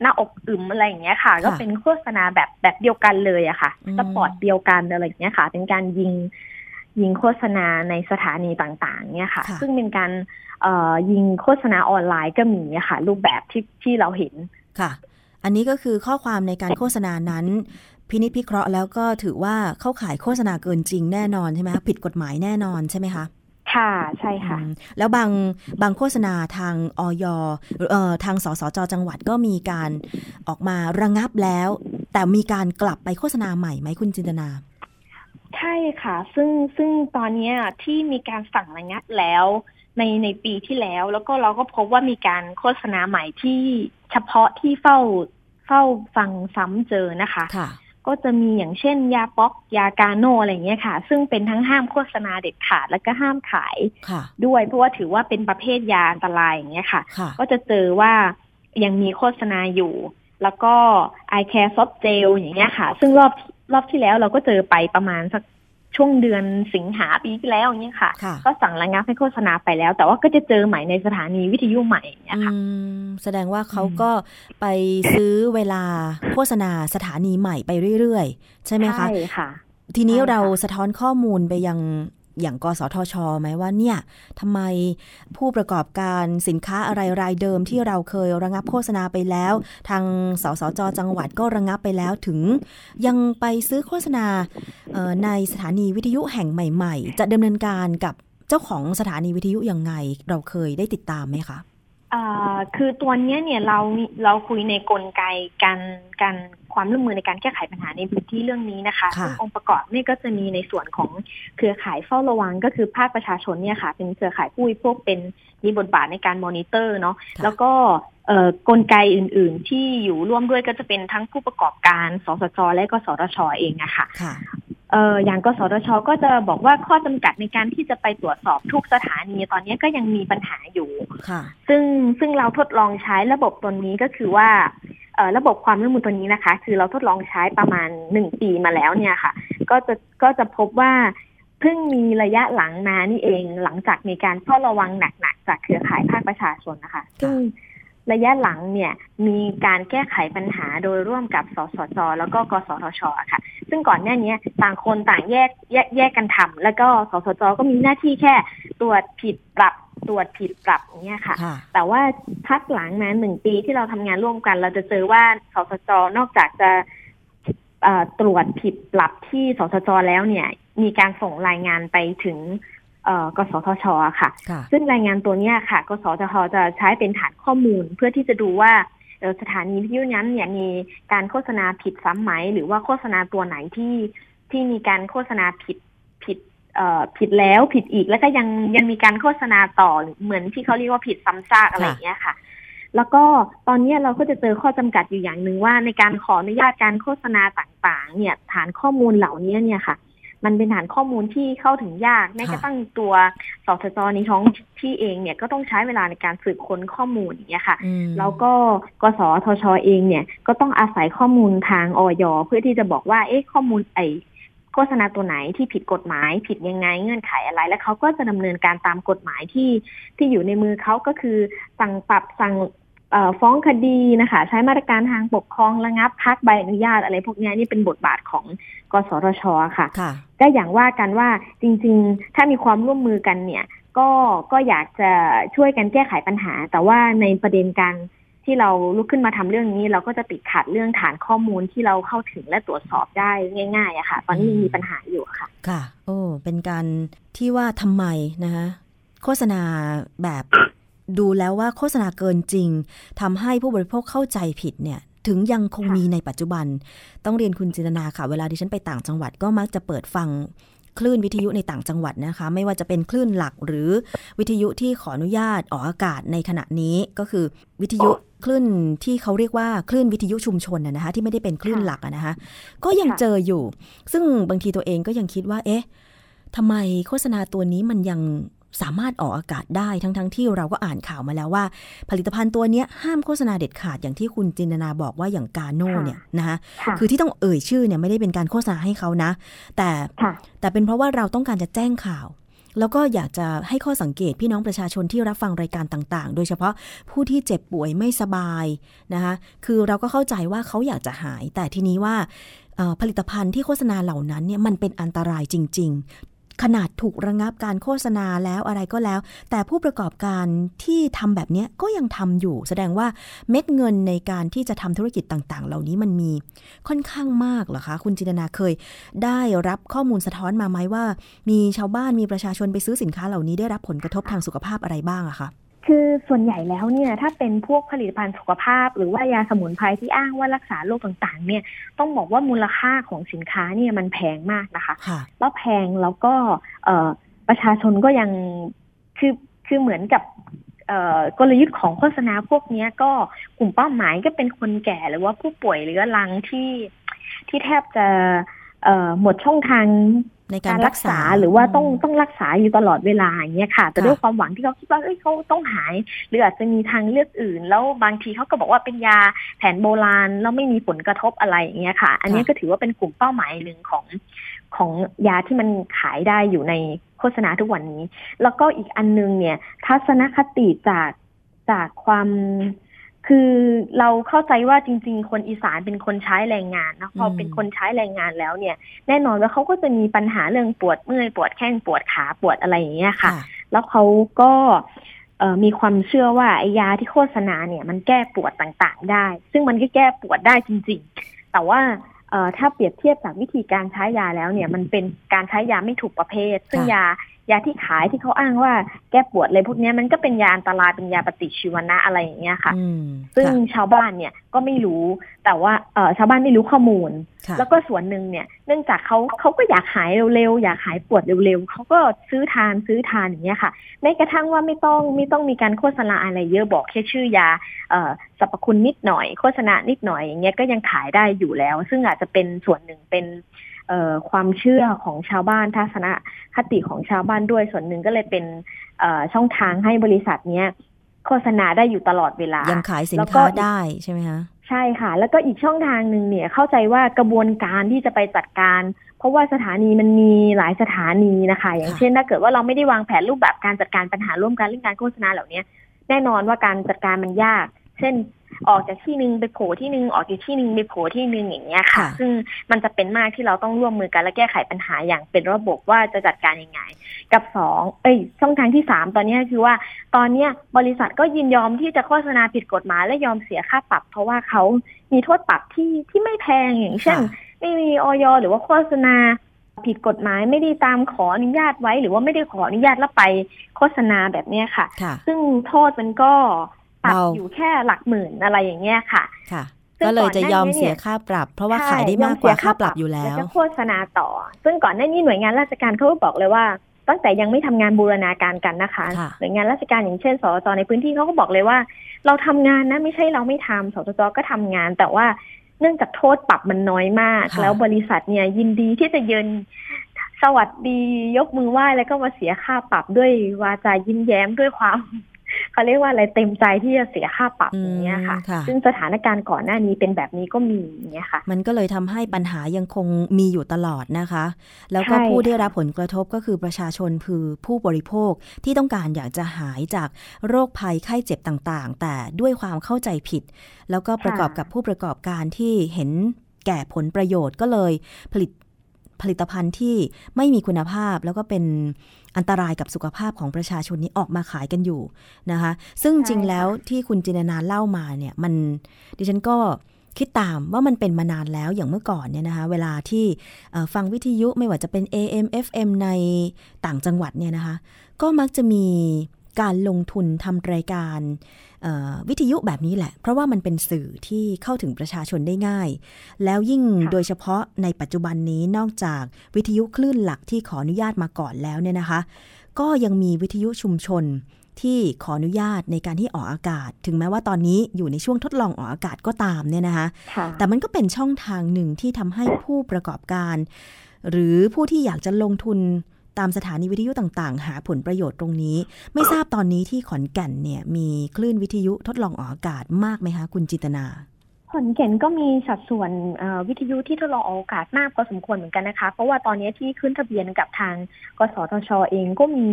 หน้าอกอึมอะไรอย่างเงี้ยค่ะ ก็เป็นโฆษณาแบบแบบเดียวกันเลยอะค่ะอืม spot เดียวกันอะไรอย่างเงี้ยค่ะ เป็นการยิง ยิงโฆษณาในสถานีต่างๆ เนี่ยค่ะค่ะซึ่งเป็นการเอ่อยิงโฆษณาออนไลน์ก็มีอะค่ะ รูปแบบที่ที่เราเห็นค่ะ อันนี้ก็คือข้อความในการโฆษณานั้น พินิจพิเคราะห์แล้วก็ถือว่าเข้าข่ายโฆษณาเกินจริงแน่นอนใช่ไหมคะผิดกฎหมายแน่นอนใช่ไหมคะค่ะใช่ค่ะอืมแล้วบางบางโฆษณาทางออยเอ่อทางสสจจังหวัดก็มีการออกมาระงับแล้ว แต่มีการกลับไปโฆษณาใหม่ไหมคุณจินตนา ใช่ค่ะ ซึ่งซึ่งตอนเนี้ยที่มีการสั่งระงับแล้วในในปีที่แล้ว แล้วก็เราก็พบว่ามีการโฆษณาใหม่ที่เฉพาะที่เฝ้าเฝ้าฟังซ้ำเจอนะคะค่ะก็จะมีอย่างเช่น ยาป๊อกยากาโนอะไรอย่างเงี้ยค่ะ ซึ่งเป็นทั้งห้ามโฆษณาเด็ดขาดแล้วก็ห้ามขายค่ะด้วยเพราะว่าถือว่าเป็นประเภทยาอันตรายอย่างเงี้ยค่ะค่ะก็จะเจอว่ายังมีโฆษณาอยู่ แล้วก็ i care soft gel อย่างเงี้ยค่ะ ซึ่งรอบ รอบที่แล้วเราก็เจอไปประมาณสักช่วงเดือนสิงหาปีที่แล้วอย่างเงี้ยค่ะค่ะก็สั่งระงับให้โฆษณาไปแล้ว แต่ว่าก็จะเจอใหม่ในสถานีวิทยุใหม่อย่างเงี้ยค่ะอืมแสดงว่าเขาอืมก็ไปซื้อเวลาโฆษณาสถานีใหม่ไปเรื่อยๆ ใช่ไหมคะใช่ค่ะ ทีนี้ใช่ค่ะเราสะท้อนข้อมูลไปยัง อย่างกสทชไหมว่าเนี่ยทำไมผู้ประกอบการสินค้าอะไรรายเดิมที่เราเคยระงับโฆษณาไปแล้ว ทางสสจจังหวัดก็ระงับไปแล้วถึง ยังไปซื้อโฆษณาในสถานีวิทยุแห่งใหม่ ๆ จะดำเนินการกับเจ้าของสถานีวิทยุยังไง เราเคยได้ติดตามไหมคะ คือตัวเนี้ยเนี่ยเราเราคุยในกลไกการการความร่วมมือในการแก้ไขปัญหาในพื้นที่เรื่องนี้นะคะค่ะซึ่งองค์ประกอบเนี่ยก็จะมีในส่วนของเครือข่ายเฝ้าระวังก็คือภาคประชาชนเนี่ยค่ะ เป็นเครือข่ายผู้บริโภคเป็นมีบทบาทในการมอนิเตอร์เนาะค่ะแล้วก็เอ่อกลไกอื่น ๆ ที่อยู่ร่วมด้วยก็จะเป็นทั้งผู้ประกอบการ สสจ และก็สทชเองอะค่ะค่ะ เอ่ออย่างกสทช ก็จะบอกว่าข้อจำกัดในการที่จะไปตรวจสอบทุกสถานีตอนนี้ก็ยังมีปัญหาอยู่ค่ะ ซึ่งซึ่งเราทดลองใช้ระบบตัวนี้ก็คือว่าเอ่อระบบความร่วมมือตัวนี้นะคะ คือเราทดลองใช้ประมาณหนึ่งปีมาแล้วเนี่ยค่ะ ก็จะก็จะพบว่าเพิ่งมีระยะหลังมานี่เองหลังจากมีการเฝ้าระวังหนักๆจากเครือข่ายภาคประชาชนนะคะ ซึ่ง ระยะหลังเนี่ยมีการแก้ไขปัญหาโดยร่วมกับสสจแล้วก็กสทชอะค่ะ ซึ่งก่อนหน้านี้ต่างคนต่างแยกแยกแยกกันทำแล้วก็สสจก็มีหน้าที่แค่ตรวจผิดปรับตรวจผิดปรับอย่างเงี้ยค่ะค่ะแต่ว่าพักหลังมาหนึ่งปีที่เราทำงานร่วมกัน เราจะเจอว่าสสจนอกจากจะเอ่อตรวจผิดปรับที่สสจแล้วเนี่ย มีการส่งรายงานไปถึงเอ่อ กสทชอะค่ะค่ะ ซึ่งรายงานตัวเนี้ยค่ะ กสทชจะใช้เป็นฐานข้อมูลเพื่อที่จะดูว่าเอ่อสถานีวิทยุนั้นเนี่ยมีการโฆษณาผิดซ้ำไหม หรือว่าโฆษณาตัวไหนที่ที่มีการโฆษณาผิดผิดเอ่อผิดแล้วผิดอีกแล้วก็ยังยังมีการโฆษณาต่อเหมือนที่เขาเรียกว่าผิดซ้ำซากอะไรอย่างเงี้ยค่ะ แล้วก็ตอนนี้เราก็จะเจอข้อจำกัดอยู่อย่างหนึ่งว่าในการขออนุญาตการโฆษณาต่างๆ เนี่ยฐานข้อมูลเหล่านี้เนี่ยค่ะ มันเป็นฐานข้อมูลที่เข้าถึงยากแม้กระทั่งตัวสทจในท้องที่เองเนี่ยก็ต้องใช้เวลาในการสืบค้นข้อมูลอย่างเงี้ยค่ะอืมแล้วก็กสทชเองเนี่ยก็ต้องอาศัยข้อมูลทางออยเพื่อที่จะบอกว่าเอ๊ะข้อมูลไอโฆษณาตัวไหนที่ผิดกฎหมาย ผิดยังไงเงื่อนไขอะไร แล้วเขาก็จะดำเนินการตามกฎหมายที่ที่อยู่ในมือเขาก็คือสั่งปรับสั่งเอ่อ ฟ้องคดีนะคะ ใช้มาตรการทางปกครองระงับพักใบอนุญาตอะไรพวกเนี้ยนี่เป็นบทบาทของกสทชค่ะค่ะก็อย่างว่ากันว่าจริง ๆ ถ้ามีความร่วมมือกันเนี่ย ก็ก็อยากจะช่วยกันแก้ไขปัญหา แต่ว่าในประเด็นการที่เราลุกขึ้นมาทำเรื่องนี้ เราก็จะติดขัดเรื่องฐานข้อมูลที่เราเข้าถึงและตรวจสอบได้ง่ายๆอะค่ะ ตอนนี้ยังมีปัญหาอยู่ค่ะ ค่ะ โอ้เป็นการที่ว่าทำไมนะคะโฆษณาแบบ ดูแล้วว่าโฆษณาเกินจริงทำให้ผู้บริโภคเข้าใจผิดเนี่ยถึงยังคงมีในปัจจุบัน ต้องเรียนคุณจินนาค่ะ เวลาที่ฉันไปต่างจังหวัดก็มักจะเปิดฟังคลื่นวิทยุในต่างจังหวัดนะคะ ไม่ว่าจะเป็นคลื่นหลักหรือวิทยุที่ขออนุญาตออกอากาศในขณะนี้ก็คือวิทยุคลื่นที่เขาเรียกว่าคลื่นวิทยุชุมชนนะคะที่ไม่ได้เป็นคลื่นหลักนะคะก็ยังเจออยู่ ซึ่งบางทีตัวเองก็ยังคิดว่า เอ๊ะทำไมโฆษณาตัวนี้มันยัง สามารถออกอากาศได้ทั้งๆทที่เราก็อ่านข่าวมาแล้วว่า ผลิตภัณฑ์ตัวเนี้ยห้ามโฆษณาเด็ดขาดอย่างที่คุณจินตนาบอกว่าอย่างกาโน่ค่ะเนี่ยนะคะค่ะคือที่ต้องเอ่ยชื่อเนี่ยไม่ได้เป็นการโฆษณาให้เขานะ แต่ค่ะแต่เป็นเพราะว่าเราต้องการจะแจ้งข่าว แล้วก็อยากจะให้ข้อสังเกตพี่น้องประชาชนที่รับฟังรายการต่างๆ โดยเฉพาะผู้ที่เจ็บป่วยไม่สบายนะคะคือเราก็เข้าใจว่าเขาอยากจะหาย แต่ทีนี้ว่าเอ่อผลิตภัณฑ์ที่โฆษณาเหล่านั้นเนี่ยมันเป็นอันตรายจริง ๆ ขนาดถูกระงับการโฆษณาแล้วอะไรก็แล้ว แต่ผู้ประกอบการที่ทำแบบนี้ก็ยังทำอยู่ แสดงว่าเม็ดเงินในการที่จะทำธุรกิจต่างๆ เหล่านี้มันมีค่อนข้างมากเหรอคะ คุณจินนาเคย ได้รับข้อมูลสะท้อนมาไหมว่า มีชาวบ้านมีประชาชนไปซื้อสินค้าเหล่านี้ได้รับผลกระทบทางสุขภาพอะไรบ้างอะคะ คือส่วนใหญ่แล้วเนี่ยถ้าเป็นพวกผลิตภัณฑ์สุขภาพ หรือว่ายาสมุนไพรที่อ้างว่ารักษาโรคต่างๆ เนี่ยต้องบอกว่ามูลค่าของสินค้าเนี่ยมันแพงมากนะคะค่ะแล้วแพงแล้วก็เอ่อประชาชนก็ยังคือคือเหมือนกับเอ่อกลยุทธ์ของโฆษณาพวกเนี้ยก็กลุ่มเป้าหมายก็เป็นคนแก่หรือว่าผู้ป่วยหรือว่าลังที่ที่แทบจะเอ่อหมดช่องทาง ในการการรัรักกษาษาหรือว่าต้องมต้องรักษาอยู่ตลอดเวลาอย่างเงี้ยค่ะ แต่ค่ะด้วยความหวังที่เขาคิดว่าเอ้ยเขาต้องหาย หรืออาจจะมีทางเลือกอื่น แล้วบางทีเขาก็บอกว่าเป็นยาแผนโบราณแล้วไม่มีผลกระทบอะไรอย่างเงี้ยค่ะ อันนี้ก็ถือว่าเป็นกลุ่มเป้าหมายหนึ่งของของยาที่มันขายได้อยู่ในโฆษณาทุกวันนี้ แล้วก็อีกอันนึงเนี่ย ทัศนคติจากจากความ คือเราเข้าใจว่าจริง ๆ คนอีสานเป็นคนใช้แรงงานนะพออมเป็นคนใช้แรงงานแล้วเนี่ย แน่นอนว่าเขาก็จะมีปัญหาเรื่องปวดเมื่อยปวดแข้งปวดขาปวดอะไรอย่างเงี้ยค่ะ แล้วเขาก็เอ่อมีความเชื่อว่าไอ้ยาที่โฆษณาเนี่ย มันแก้ปวดต่างๆ ได้ ซึ่งมันก็แก้ปวดได้จริง ๆ แต่ว่าเอ่อถ้าเปรียบเทียบจากวิธีการใช้ยาแล้วเนี่ย มันเป็นการใช้ยาไม่ถูกประเภท ซึ่งค่ะยา ยาที่ขายที่เขาอ้างว่าแก้ปวดเลยพวกเนี้ยมันก็เป็นยาอันตรายเป็นยาปฏิชีวนะอะไรอย่างเงี้ยค่ะอืมซึ่งค่ะชาวบ้านเนี่ยก็ไม่รู้แต่ว่าเอ่อชาวบ้านไม่รู้ข้อมูลค่ะแล้วก็ส่วนหนึ่งเนี่ย เนื่องจากเขาเขาก็อยากหายเร็วๆอยากหายปวดเร็วๆเขาก็ซื้อทานซื้อทานอย่างเงี้ยค่ะแม้กระทั่งว่าไม่ต้องไม่ต้องมีการโฆษณาอะไรเยอะบอกแค่ชื่อยาเอ่อสรรพคุณนิดหน่อย โฆษณานิดหน่อยอย่างเงี้ยก็ยังขายได้อยู่แล้ว ซึ่งอาจจะเป็นส่วนหนึ่งเป็นเอ่อ ความเชื่อของชาวบ้านทัศนคติของชาวบ้านด้วยส่วนหนึ่งก็เลยเป็นเอ่อช่องทางให้บริษัทเนี้ยโฆษณาได้อยู่ตลอดเวลา ยังขายสินแล้วก็ค้าอีกได้ใช่ไหมคะใช่ค่ะ แล้วก็อีกช่องทางหนึ่งเนี่ยเข้าใจว่ากระบวนการที่จะไปจัดการ เพราะว่าสถานีมันมีหลายสถานีนะคะ อย่างค่ะเช่นถ้าเกิดว่าเราไม่ได้วางแผนรูปแบบการจัดการปัญหาร่วมกันเรื่องการโฆษณาเหล่านี้แน่นอนว่าการจัดการมันยาก เช่น ออกจากที่หนึ่งไปโผล่ที่หนึ่งออกจากที่หนึ่งไปโผล่ที่หนึ่งอย่างเงี้ยค่ะค่ะ ซึ่งมันจะเป็นมากที่เราต้องร่วมมือกันและแก้ไขปัญหาอย่างเป็นระบบว่าจะจัดการยังไง กับสองเอ้ยช่องทางที่สามตอนนี้คือว่า ตอนเนี้ยบริษัทก็ยินยอมที่จะโฆษณาผิดกฎหมายและยอมเสียค่าปรับ เพราะว่าเขามีโทษปรับที่ที่ไม่แพงอย่างเช่นค่ะไม่มีออยหรือว่าโฆษณาผิดกฎหมายไม่ได้ตามขออนุญาตไว้ หรือว่าไม่ได้ขออนุญาตแล้วไปโฆษณาแบบเนี้ยค่ะค่ะ ซึ่งโทษมันก็ ปรับเบาอยู่แค่หลักหมื่นอะไรอย่างเงี้ยค่ะค่ะ ก็เลยจะยอมเสียค่าปรับ เพราะว่าขายได้มากกว่าค่าปรับอยู่แล้วแล้วก็โฆษณาต่อ ซึ่งก่อนหน้านี้หน่วยงานราชการเขาก็บอกเลยว่าตั้งแต่ยังไม่ทำงานบูรณาการกันนะคะค่ะหน่วยงานราชการอย่างเช่นสจในพื้นที่เขาก็บอกเลยว่า เราทำงานนะไม่ใช่เราไม่ทำสจจก็ทำงาน แต่ว่าเนื่องจากโทษปรับมันน้อยมากค่ะแล้วบริษัทเนี่ยยินดีที่จะยืนสวัสดียกมือไหว้แล้วก็มาเสียค่าปรับด้วยวาจายิ้มแย้มด้วยความ เขาเรียกว่าอะไรเต็มใจที่จะเสียค่าปรับอย่างเงี้ยค่ะอืมค่ะ ซึ่งสถานการณ์ก่อนหน้านี้เป็นแบบนี้ก็มีอย่างเงี้ยค่ะ มันก็เลยทำให้ปัญหายังคงมีอยู่ตลอดนะคะ แล้วก็ใช่ผู้ได้ค่ะรับผลกระทบก็คือประชาชนคือผู้บริโภคที่ต้องการอยากจะหายจากโรคภัยไข้เจ็บต่างๆ แต่ด้วยความเข้าใจผิด แล้วก็ประกอบกับผู้ประกอบการที่เห็นแก่ผลประโยชน์ก็เลยผลิต ผลิตภัณฑ์ที่ไม่มีคุณภาพแล้วก็เป็นอันตรายกับสุขภาพของประชาชนนี้ออกมาขายกันอยู่นะคะ ซึ่งจริงใช่ค่ะแล้วที่คุณจินตนาเล่ามาเนี่ยมันดิฉันก็คิดตามว่ามันเป็นมานานแล้วอย่างเมื่อก่อนเนี่ยนะคะ เวลาที่เอ่อฟังวิทยุไม่ว่าจะเป็น AM FM ในต่างจังหวัดเนี่ยนะคะ ก็มักจะมี การลงทุนทำรายการเอ่อวิทยุแบบนี้แหละ เพราะว่ามันเป็นสื่อที่เข้าถึงประชาชนได้ง่าย แล้วยิ่งค่ะโดยเฉพาะในปัจจุบันนี้นอกจากวิทยุคลื่นหลักที่ขออนุญาตมาก่อนแล้วเนี่ยนะคะ ก็ยังมีวิทยุชุมชนที่ขออนุญาตในการที่ออกอากาศ ถึงแม้ว่าตอนนี้อยู่ในช่วงทดลองออกอากาศก็ตามเนี่ยนะคะค่ะแต่มันก็เป็นช่องทางหนึ่งที่ทำให้ผู้ประกอบการ หรือผู้ที่อยากจะลงทุน ตามสถานีวิทยุต่างๆ หาผลประโยชน์ตรงนี้ ไม่ทราบตอนนี้ที่ขอนแก่นเนี่ยมีคลื่นวิทยุทดลองออกอากาศมากไหมคะคุณจินตนาขอนแก่นก็มีสัดส่วนเอ่อวิทยุที่ทดลองออกอากาศมากพอสมควรเหมือนกันนะคะ เพราะว่าตอนนี้ที่ขึ้นทะเบียนกับทางกสทชเองก็มี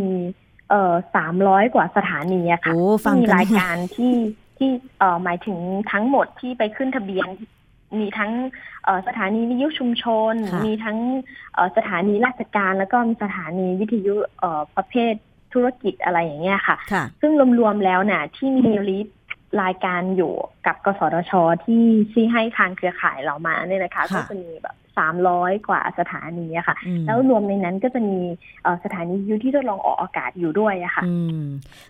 เอ่อสามร้อยกว่าสถานีอะค่ะโอ้ฟังที่มีกันรายการที่ที่เอ่อหมายถึงทั้งหมดที่ไปขึ้นทะเบียน มีทั้งเอ่อสถานีวิทยุชุมชนค่ะมีทั้งเอ่อสถานีราชการ แล้วก็มีสถานีวิทยุเอ่อประเภทธุรกิจอะไรอย่างเงี้ยค่ะค่ะซึ่งรวมๆแล้วน่ะที่มีลิสต์รายการอยู่กับกสทชที่ที่ให้ทางเครือข่ายเรามาเนี่ยนะคะค่ะก็จะมีแบบ สามร้อยกว่าสถานีอะค่ะอืมแล้วรวมในนั้นก็จะมีเอ่อสถานีวิทยุที่ทดลองออกอากาศอยู่ด้วยอะค่ะอืม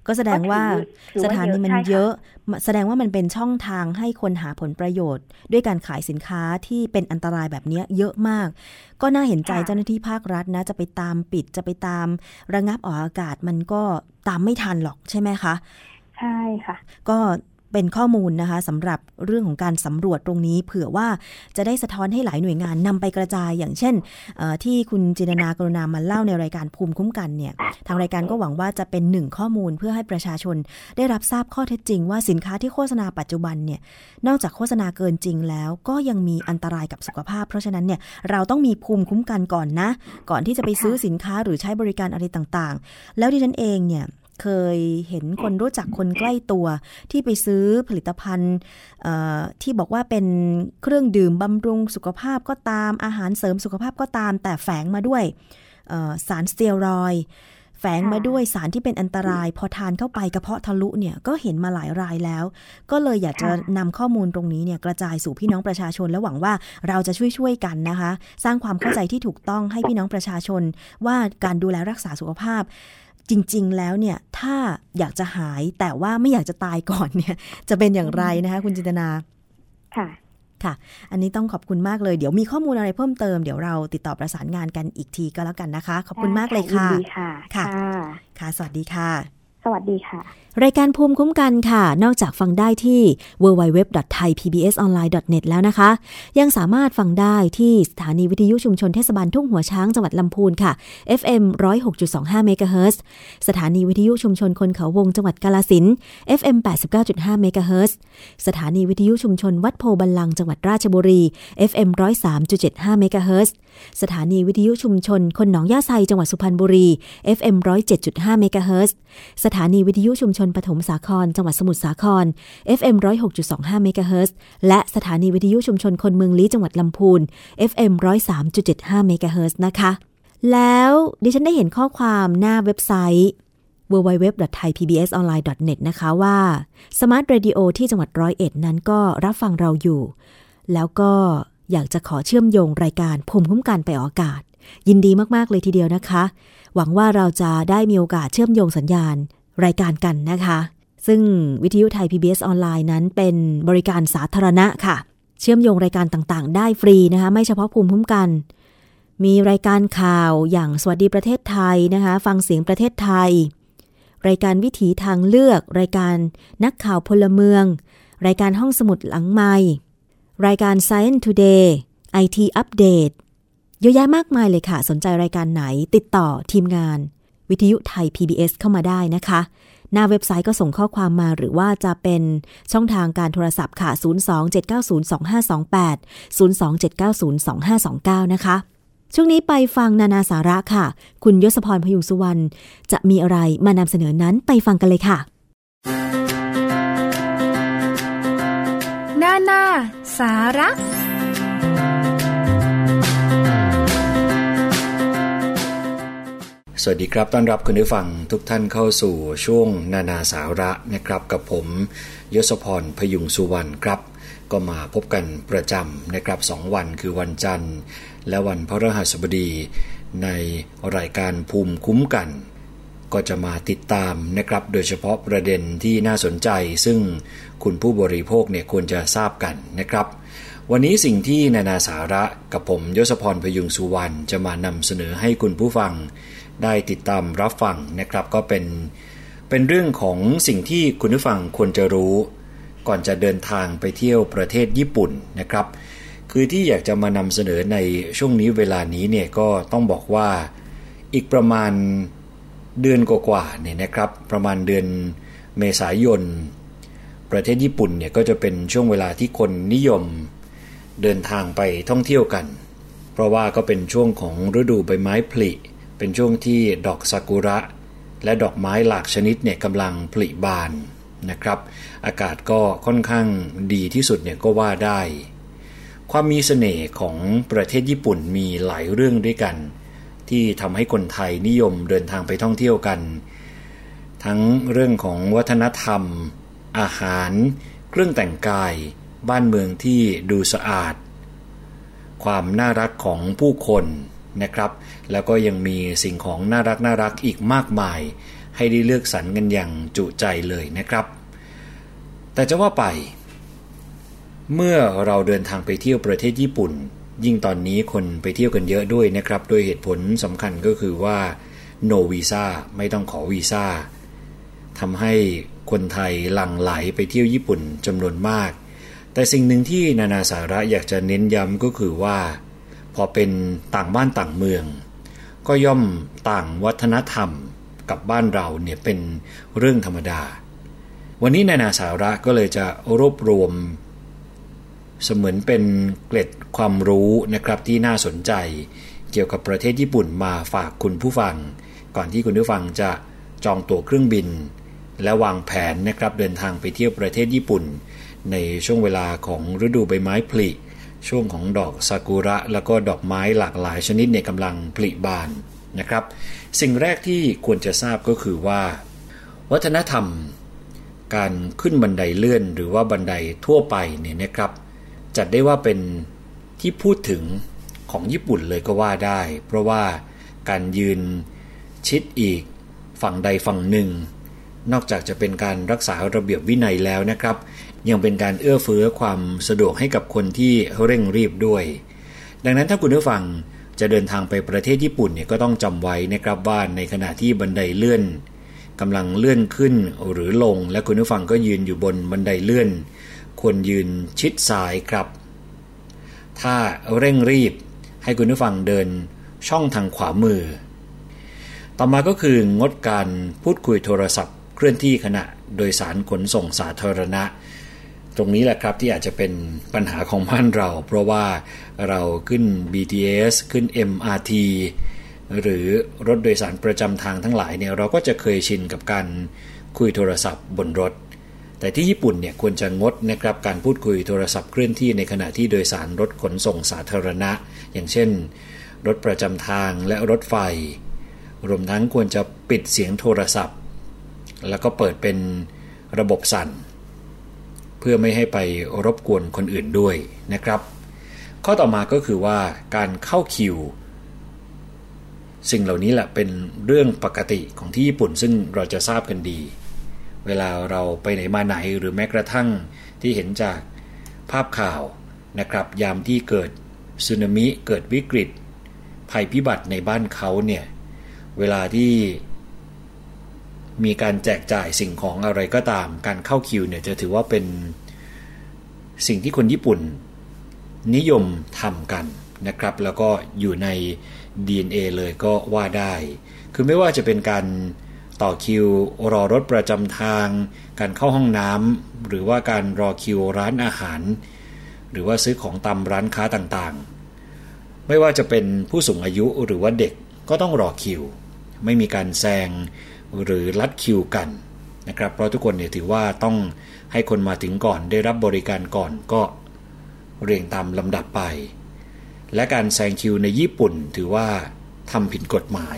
ก็แสดงว่าก็ถือถือสว่าถานีมันเยอะใช่ค่ะเยอะมาแสดงว่ามันเป็นช่องทางให้คนหาผลประโยชน์ ด้วยการขายสินค้าที่เป็นอันตรายแบบเนี้ยเยอะมาก ก็น่าเห็นใจค่ะเจ้าหน้าที่ภาครัฐนะ จะไปตามปิดจะไปตามระงับออกอากาศมันก็ตามไม่ทันหรอกใช่ไหมคะ ใช่ค่ะ ก็ เป็นข้อมูลนะคะสำหรับเรื่องของการสำรวจตรงนี้ เผื่อว่าจะได้สะท้อนให้หลายหน่วยงานนำไปกระจาย อย่างเช่น ที่คุณจินนากรุณามาเล่าในรายการภูมิคุ้มกันเนี่ยทางรายการก็หวังว่าจะเป็นหนึ่งข้อมูลเพื่อให้ประชาชน ได้รับทราบข้อเท็จจริง ว่าสินค้าที่โฆษณาปัจจุบันเนี่ยนอกจากโฆษณาเกินจริงแล้ว ก็ยังมีอันตรายกับสุขภาพ เพราะฉะนั้นเนี่ยเราต้องมีภูมิคุ้มกันก่อนนะ ก่อนที่จะไปซื้อสินค้าหรือใช้บริการอะไรต่างๆ แล้วดิฉันเองเนี่ย เคยเห็นคนรู้จักคนใกล้ตัวที่ไปซื้อผลิตภัณฑ์ที่บอกว่าเป็นเครื่องดื่มบำรุงสุขภาพก็ตามอาหารเสริมสุขภาพก็ตาม แต่แฝงมาด้วยสารสเตียรอยด์ แฝงมาค่ะด้วยสารที่เป็นอันตราย พอทานเข้าไปกระเพาะทะลุเนี่ยก็เห็นมาหลายรายแล้ว ก็เลยอยากจะนำข้อมูลตรงนี้เนี่ยกระจายสู่พี่น้องประชาชนและหวังว่าเราจะช่วยๆกันนะคะ สร้างความเข้าใจที่ถูกต้องให้พี่น้องประชาชน ว่าการดูแลรักษาสุขภาพจริง ๆ แล้วเนี่ยถ้าอยากจะหายแต่ว่าไม่อยากจะตายก่อนเนี่ย จะเป็นอย่างไรนะคะ คุณจินตนา ค่ะ ค่ะ อันนี้ต้องขอบคุณมากเลย เดี๋ยวมีข้อมูลอะไรเพิ่มเติม เดี๋ยวเราติดต่อประสานงานกันอีกทีก็แล้วกันนะคะ ขอบคุณมากเลยค่ะยินดีค่ะค่ะค่ะ ค่ะ สวัสดีค่ะ สวัสดีค่ะ รายการภูมิคุ้มกันค่ะ นอกจากฟังได้ที่ www.thaipbsonline.net แล้วนะคะ ยังสามารถฟังได้ที่สถานีวิทยุชุมชนเทศบาลทุ่งหัวช้างจังหวัดลำพูนค่ะ FM 106.25 MHz สถานีวิทยุชุมชนคนเขาวงจังหวัดกาลสิน FM 89.5 MHz สถานีวิทยุชุมชนวัดโพบันลังจังหวัดราชบุรี FM 103.75 MHz สถานีวิทยุชุมชน คนหนองย่าไซจังหวัดสุพรรณบุรี FM 107.5 MHz สถานีวิทยุชุมชนปฐมสาคร จังหวัดสมุทรสาคร FM 106.25เมกะเฮิรตซ์และสถานีวิทยุชุมชนคนเมืองลี้จังหวัดลำพูน FM 103.75เมกะเฮิรตซ์นะคะ แล้วดิฉันได้เห็นข้อความหน้าเว็บไซต์ www.thaipbsonline.net นะคะว่า Smart Radio ที่จังหวัดร้อยเอ็ดนั้นก็รับฟังเราอยู่ แล้วก็อยากจะขอเชื่อมโยงรายการภูมิคุ้มกันไปออกอากาศ ยินดีมาก ๆ เลยทีเดียวนะคะ หวังว่าเราจะได้มีโอกาสเชื่อมโยงสัญญาณ รายการกันนะคะ ซึ่งวิทยุไทย PBS ออนไลน์นั้นเป็นบริการสาธารณะค่ะ เชื่อมโยงรายการต่างๆ ได้ฟรีนะคะ ไม่เฉพาะภูมิคุ้มกัน มีรายการข่าวอย่างสวัสดีประเทศไทยนะคะ ฟังเสียงประเทศไทย รายการวิถีทางเลือก รายการนักข่าวพลเมือง รายการห้องสมุดหลังไม้รายการ Science Today IT Update เยอะแยะมากมายเลยค่ะ สนใจรายการไหนติดต่อทีมงาน วิทยุไทย PBS เข้ามาได้นะคะ หน้าเว็บไซต์ก็ส่งข้อความมาหรือว่าจะเป็นช่องทางการโทรศัพท์ค่ะ 027902528 027902529 นะคะ ช่วงนี้ไปฟังนานาสาระค่ะ คุณยศพรพยุงสุวรรณจะมีอะไรมานำเสนอนั้นไปฟังกันเลยค่ะ นานาสาระ สวัสดีครับ ต้อนรับคุณผู้ฟังทุกท่านเข้าสู่ช่วงนานาสาระนะครับ กับผมยศพรพยุงสุวรรณครับ ก็มาพบกันประจำนะครับสองวันคือวันจันทร์ และวันพฤหัสบดี ในรายการภูมิคุ้มกัน ก็จะมาติดตามนะครับ โดยเฉพาะประเด็นที่น่าสนใจ ซึ่งคุณผู้บริโภคเนี่ยควรจะทราบกันนะครับวันนี้สิ่งที่นานาสาระกับผมยศพรพยุงสุวรรณจะมานำเสนอให้คุณผู้ฟัง ได้ติดตามรับฟังนะครับก็เป็นเป็นเรื่องของสิ่งที่คุณผู้ฟังควรจะรู้ ก่อนจะเดินทางไปเที่ยวประเทศญี่ปุ่นนะครับ คือที่อยากจะมานำเสนอในช่วงนี้เวลานี้เนี่ยก็ต้องบอกว่าอีกประมาณเดือนกว่าๆเนี่ยนะครับ ประมาณเดือนเมษายน ประเทศญี่ปุ่นเนี่ยก็จะเป็นช่วงเวลาที่คนนิยมเดินทางไปท่องเที่ยวกัน เพราะว่าก็เป็นช่วงของฤดูใบไม้ผลิ เป็นช่วงที่ดอกซากุระ และดอกไม้หลากชนิดเนี่ยกำลังผลิบานนะครับ อากาศก็ค่อนข้างดีที่สุดเนี่ยก็ว่าได้ ความมีเสน่ห์ของประเทศญี่ปุ่นมีหลายเรื่องด้วยกัน ที่ทำให้คนไทยนิยมเดินทางไปท่องเที่ยวกัน ทั้งเรื่องของวัฒนธรรม อาหาร เครื่องแต่งกาย บ้านเมืองที่ดูสะอาด ความน่ารักของผู้คน นะครับ แล้วก็ยังมีสิ่งของน่ารักน่ารักอีกมากมาย ให้ได้เลือกสรรกันอย่างจุใจเลยนะครับ แต่จะว่าไป เมื่อเราเดินทางไปเที่ยวประเทศญี่ปุ่น ยิ่งตอนนี้คนไปเที่ยวกันเยอะด้วยนะครับ โดยเหตุผลสำคัญก็คือว่า no visa ไม่ต้องขอวีซ่าทำให้คนไทยหลั่งไหลไปเที่ยวญี่ปุ่นจำนวนมาก แต่สิ่งหนึ่งที่นานาสาระอยากจะเน้นย้ำก็คือว่า พอเป็นต่างบ้านต่างเมือง ก็ย่อมต่างวัฒนธรรมกับบ้านเราเนี่ยเป็นเรื่องธรรมดา วันนี้นานาสาระก็เลยจะรวบรวม เสมือนเป็นเกล็ดความรู้นะครับที่น่าสนใจ เกี่ยวกับประเทศญี่ปุ่นมาฝากคุณผู้ฟัง ก่อนที่คุณผู้ฟังจะจองตั๋วเครื่องบิน และวางแผนนะครับเดินทางไปเที่ยวประเทศญี่ปุ่น ในช่วงเวลาของฤดูใบไม้ผลิ ช่วงของดอกซากุระ แล้วก็ดอกไม้หลากหลายชนิดเนี่ยกำลังผลิบานนะครับ สิ่งแรกที่ควรจะทราบก็คือว่า วัฒนธรรม การขึ้นบันไดเลื่อนหรือว่าบันไดทั่วไปเนี่ยนะครับ จัดได้ว่าเป็นที่พูดถึงของญี่ปุ่นเลยก็ว่าได้ เพราะว่าการยืนชิดอีกฝั่งใดฝั่งหนึ่ง นอกจากจะเป็นการรักษาระเบียบวินัยแล้วนะครับ ยังเป็นการเอื้อเฟื้อความสะดวกให้กับคนที่เร่งรีบด้วย ดังนั้นถ้าคุณผู้ฟังจะเดินทางไปประเทศญี่ปุ่นเนี่ยก็ต้องจำไว้นะครับว่าในขณะที่บันไดเลื่อนกำลังเลื่อนขึ้นหรือลง และคุณผู้ฟังก็ยืนอยู่บนบันไดเลื่อน ควรยืนชิดซ้ายครับ ถ้าเร่งรีบให้คุณผู้ฟังเดินช่องทางขวามือ ต่อมาก็คืองดการพูดคุยโทรศัพท์ เคลื่อนที่ขณะโดยสารขนส่งสาธารณะ ตรงนี้แหละครับที่อาจจะเป็นปัญหาของบ้านเรา เพราะว่าเราขึ้น BTS ขึ้น MRT หรือรถโดยสารประจำทางทั้งหลายเนี่ยเราก็จะเคยชินกับการคุยโทรศัพท์บนรถ แต่ที่ญี่ปุ่นเนี่ยควรจะงดนะครับการพูดคุยโทรศัพท์เคลื่อนที่ในขณะที่โดยสารรถขนส่งสาธารณะ อย่างเช่น รถประจำทางและรถไฟ รวมทั้งควรจะปิดเสียงโทรศัพท์ แล้วก็เปิดเป็นระบบสั่น พื่อไม่ให้ไปรบกวนคนอื่นด้วยนะครับ ข้อต่อมาก็คือว่าการเข้าคิว สิ่งเหล่านี้แหละเป็นเรื่องปกติของที่ญี่ปุ่นซึ่งเราจะทราบกันดี เวลาเราไปไหนมาไหนหรือแม้กระทั่งที่เห็นจากภาพข่าวนะครับยามที่เกิดสึนามิเกิดวิกฤต ภัยพิบัติในบ้านเขาเนี่ยเวลาที่ มีการแจกจ่ายสิ่งของอะไรก็ตาม การเข้าคิวเนี่ยจะถือว่าเป็นสิ่งที่คนญี่ปุ่น นิยมทำกันนะครับ แล้วก็อยู่ใน DNA เลยก็ว่าได้ คือไม่ว่าจะเป็นการต่อคิวรอรถประจำทาง การเข้าห้องน้ำหรือว่าการรอคิวร้านอาหาร หรือว่าซื้อของตามร้านค้าต่างๆ ไม่ว่าจะเป็นผู้สูงอายุหรือว่าเด็กก็ต้องรอคิว ไม่มีการแซง หรือลัดคิวกันนะครับ เพราะทุกคนเนี่ยถือว่าต้องให้คนมาถึงก่อนได้รับบริการก่อนก็เรียงตามลำดับไป และการแซงคิวในญี่ปุ่นถือว่าทำผิดกฎหมาย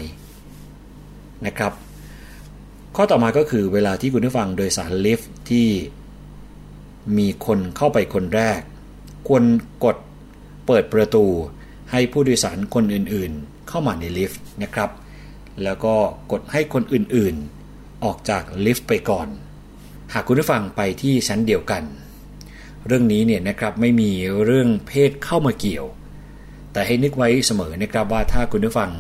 นะครับ ข้อต่อมาก็คือเวลาที่คุณผู้ฟังโดยสารลิฟต์ที่มีคนเข้าไปคนแรก ควรกดเปิดประตูให้ผู้โดยสารคนอื่นๆ เข้ามาในลิฟต์นะครับ แล้วก็กดให้คนอื่นๆ ออกจากลิฟต์ไปก่อน หากคุณผู้ฟังไปที่ชั้นเดียวกัน เรื่องนี้เนี่ยนะครับไม่มีเรื่องเพศเข้ามาเกี่ยว แต่ให้นึกไว้เสมอนะครับว่าถ้าคุณผู้ฟัง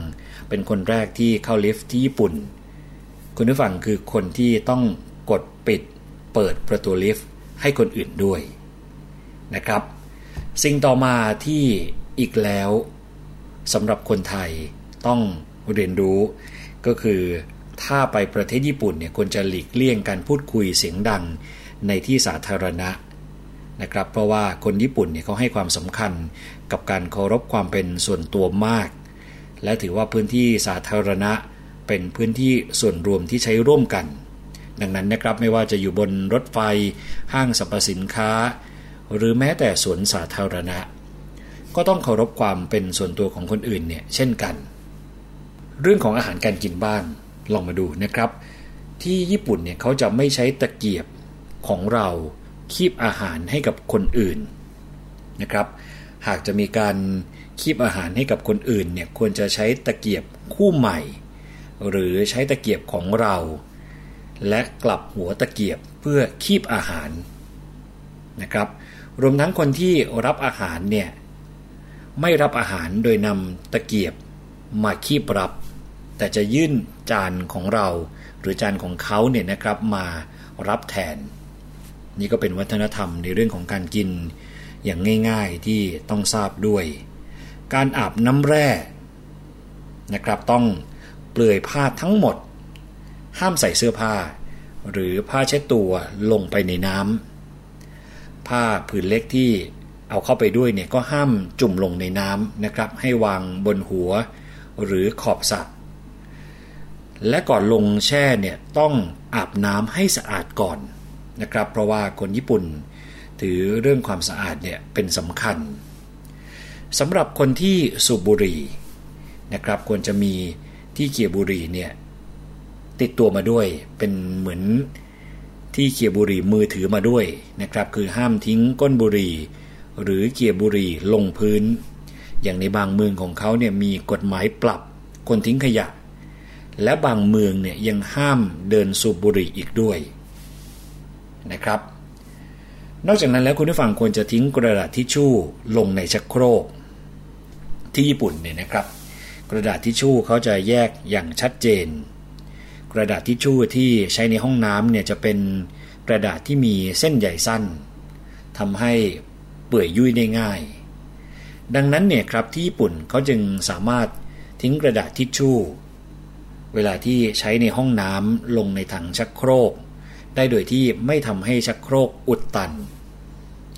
เป็นคนแรกที่เข้าลิฟต์ที่ญี่ปุ่น คุณผู้ฟังคือคนที่ต้องกดปิดเปิดประตูลิฟต์ให้คนอื่นด้วยนะครับ สิ่งต่อมาที่อีกแล้วสำหรับคนไทยต้อง เรียนรู้ ก็คือถ้าไปประเทศญี่ปุ่นเนี่ยควรจะหลีกเลี่ยงการพูดคุยเสียงดังในที่สาธารณะนะครับเพราะว่าคนญี่ปุ่นเนี่ยเขาให้ความสำคัญกับการเคารพความเป็นส่วนตัวมาก และถือว่าพื้นที่สาธารณะเป็นพื้นที่ส่วนรวมที่ใช้ร่วมกัน ดังนั้นนะครับไม่ว่าจะอยู่บนรถไฟ ห้างสรรพสินค้า หรือแม้แต่สวนสาธารณะ ก็ต้องเคารพความเป็นส่วนตัวของคนอื่นเนี่ยเช่นกัน เรื่องของอาหารการกินบ้างลองมาดูนะครับ ที่ญี่ปุ่นเนี่ยเขาจะไม่ใช้ตะเกียบของเราคีบอาหารให้กับคนอื่นนะครับ หากจะมีการคีบอาหารให้กับคนอื่นเนี่ยควรจะใช้ตะเกียบคู่ใหม่ หรือใช้ตะเกียบของเรา และกลับหัวตะเกียบเพื่อคีบอาหารนะครับรวมทั้งคนที่รับอาหารเนี่ยไม่รับอาหารโดยนำตะเกียบมาคีบรับ แต่จะยื่นจานของเรา หรือจานของเขาเนี่ยนะครับมารับแทน นี่ก็เป็นวัฒนธรรมในเรื่องของการกินอย่างง่ายๆที่ต้องทราบด้วย การอาบน้ำแร่นะครับต้องเปลือยผ้าทั้งหมด ห้ามใส่เสื้อผ้า หรือผ้าเช็ดตัวลงไปในน้ำผ้าผืนเล็กที่เอาเข้าไปด้วยเนี่ยก็ห้ามจุ่มลงในน้ำนะครับ ให้วางบนหัว หรือขอบสระ และก่อนลงแช่เนี่ยต้องอาบน้ำให้สะอาดก่อนนะครับ เพราะว่าคนญี่ปุ่นถือเรื่องความสะอาดเนี่ยเป็นสำคัญสำหรับคนที่สูบบุหรี่นะครับควรจะมีที่เคียบุหรี่เนี่ยติดตัวมาด้วยเป็นเหมือนที่เคียบุหรี่มือถือมาด้วยนะครับคือห้ามทิ้งก้นบุหรี่ หรือเกียบุหรี่ลงพื้น อย่างในบางเมืองของเขาเนี่ยมีกฎหมายปรับคนทิ้งขยะ และบางเมืองเนี่ยยังห้ามเดินสูบบุหรี่อีกด้วยนะครับ นอกจากนั้นแล้วคุณผู้ฟังควรจะทิ้งกระดาษทิชชู่ลงในชักโครก ที่ญี่ปุ่นเนี่ยนะครับ กระดาษทิชชู่เขาจะแยกอย่างชัดเจน กระดาษทิชชู่ที่ใช้ในห้องน้ำเนี่ยจะเป็นกระดาษที่มีเส้นใหญ่สั้นทำให้เปื่อยยุ่ยได้ง่าย ดังนั้นเนี่ยครับที่ญี่ปุ่นเขาจึงสามารถทิ้งกระดาษทิชชู่ เวลาที่ใช้ในห้องน้ำลงในถังชักโครก ได้โดยที่ไม่ทำให้ชักโครกอุดตัน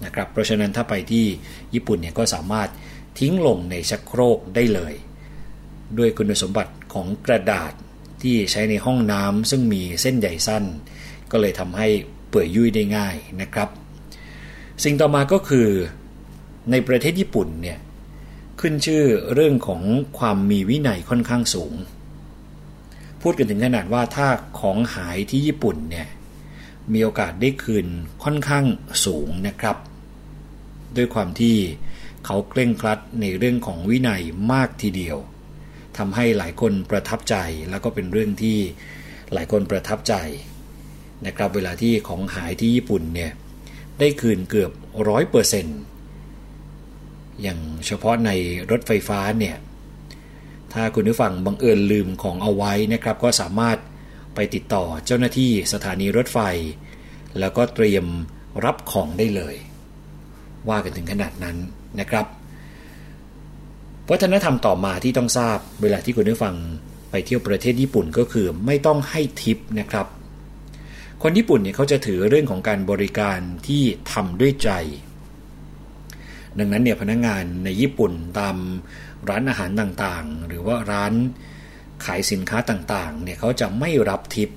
นะครับเพราะฉะนั้นถ้าไปที่ญี่ปุ่นเนี่ยก็สามารถทิ้งลงในชักโครกได้เลย ด้วยคุณสมบัติของกระดาษที่ใช้ในห้องน้ำซึ่งมีเส้นใหญ่สั้น ก็เลยทำให้เปื่อยยุ่ยได้ง่ายนะครับ สิ่งต่อมาก็คือในประเทศญี่ปุ่นเนี่ยขึ้นชื่อเรื่องของความมีวินัยค่อนข้างสูง พูดกันถึงขนาดว่าถ้าของหายที่ญี่ปุ่นเนี่ยมีโอกาสได้คืนค่อนข้างสูงนะครับ ด้วยความที่เขาเคร่งครัดในเรื่องของวินัยมากทีเดียวทำให้หลายคนประทับใจแล้วก็เป็นเรื่องที่หลายคนประทับใจนะครับ เวลาที่ของหายที่ญี่ปุ่นเนี่ยได้คืนเกือบร้อยเปอร์เซ็นต์อย่างเฉพาะในรถไฟฟ้าเนี่ย ถ้าคุณผู้ฟังบังเอิญลืมของเอาไว้นะครับ ก็สามารถไปติดต่อเจ้าหน้าที่สถานีรถไฟ แล้วก็เตรียมรับของได้เลย ว่ากันถึงขนาดนั้นนะครับ วัฒนธรรมต่อมาที่ต้องทราบเวลาที่คุณผู้ฟังไปเที่ยวประเทศญี่ปุ่นก็คือไม่ต้องให้ทิปนะครับ คนญี่ปุ่นเนี่ยเขาจะถือเรื่องของการบริการที่ทำด้วยใจ ดังนั้นเนี่ยพนักงงานในญี่ปุ่นตาม ร้านอาหารต่างๆ หรือว่าร้านขายสินค้าต่างๆ เนี่ยเขาจะไม่รับทิป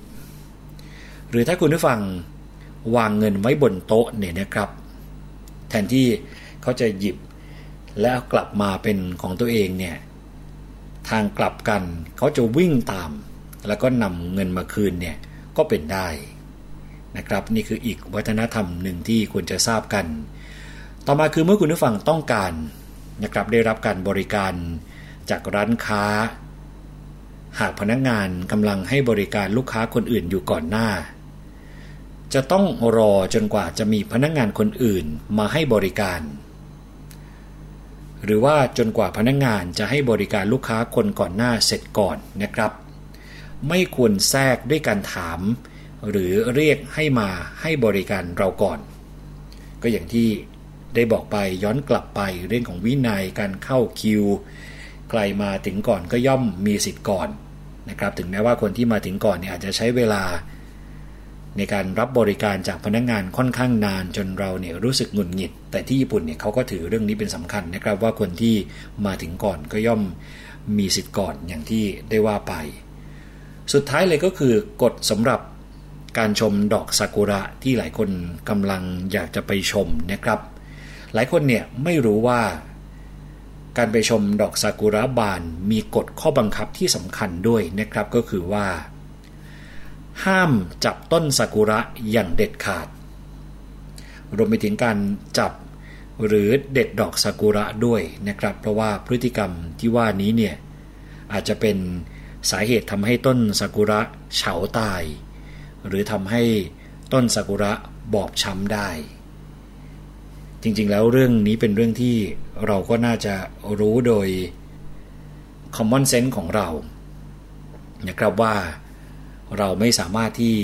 หรือถ้าคุณผู้ฟังวางเงินไว้บนโต๊ะเนี่ยนะครับ แทนที่เขาจะหยิบแล้วกลับมาเป็นของตัวเองเนี่ยทางกลับกันเขาจะวิ่งตาม แล้วก็นำเงินมาคืนเนี่ยก็เป็นได้นะครับ นี่คืออีกวัฒนธรรมหนึ่งที่ควรจะทราบกัน ต่อมาคือเมื่อคุณผู้ฟังต้องการ นะครับได้รับการบริการจากร้านค้า หากพนักงานกำลังให้บริการลูกค้าคนอื่นอยู่ก่อนหน้า จะต้องรอจนกว่าจะมีพนักงานคนอื่นมาให้บริการ หรือว่าจนกว่าพนักงงานจะให้บริการลูกค้าคนก่อนหน้าเสร็จก่อนนะครับ ไม่ควรแทรกด้วยการถาม หรือเรียกให้มาให้บริการเราก่อน ก็อย่างที่ ได้บอกไปย้อนกลับไปเรื่องของวินัยการเข้าคิว ใครมาถึงก่อนก็ย่อมมีสิทธิ์ก่อนนะครับ ถึงแม้ว่าคนที่มาถึงก่อนเนี่ยอาจจะใช้เวลา ในการรับบริการจากพนักงงานค่อนข้างนานจนเราเนี่ยรู้สึกหงุดหงิด แต่ที่ญี่ปุ่นเนี่ยเขาก็ถือเรื่องนี้เป็นสำคัญนะครับ ว่าคนที่มาถึงก่อนก็ย่อมมีสิทธิ์ก่อนอย่างที่ได้ว่าไป สุดท้ายเลยก็คือกฎสำหรับการชมดอกซากุระที่หลายคนกำลังอยากจะไปชมนะครับ หลายคนเนี่ยไม่รู้ว่า การไปชมดอกซากุระบานมีกฎข้อบังคับที่สำคัญด้วยนะครับก็คือว่า ห้ามจับต้นซากุระอย่างเด็ดขาด รวมไปถึงการจับหรือเด็ดดอกซากุระด้วยนะครับ เพราะว่าพฤติกรรมที่ว่านี้เนี่ยอาจจะเป็นสาเหตุทำให้ต้นซากุระเฉาตาย หรือทำให้ต้นซากุระบอบช้ำได้ จริง ๆ แล้วเรื่องนี้เป็นเรื่องที่เราก็น่าจะรู้โดย common sense ของเรานะครับว่าเราไม่สามารถที่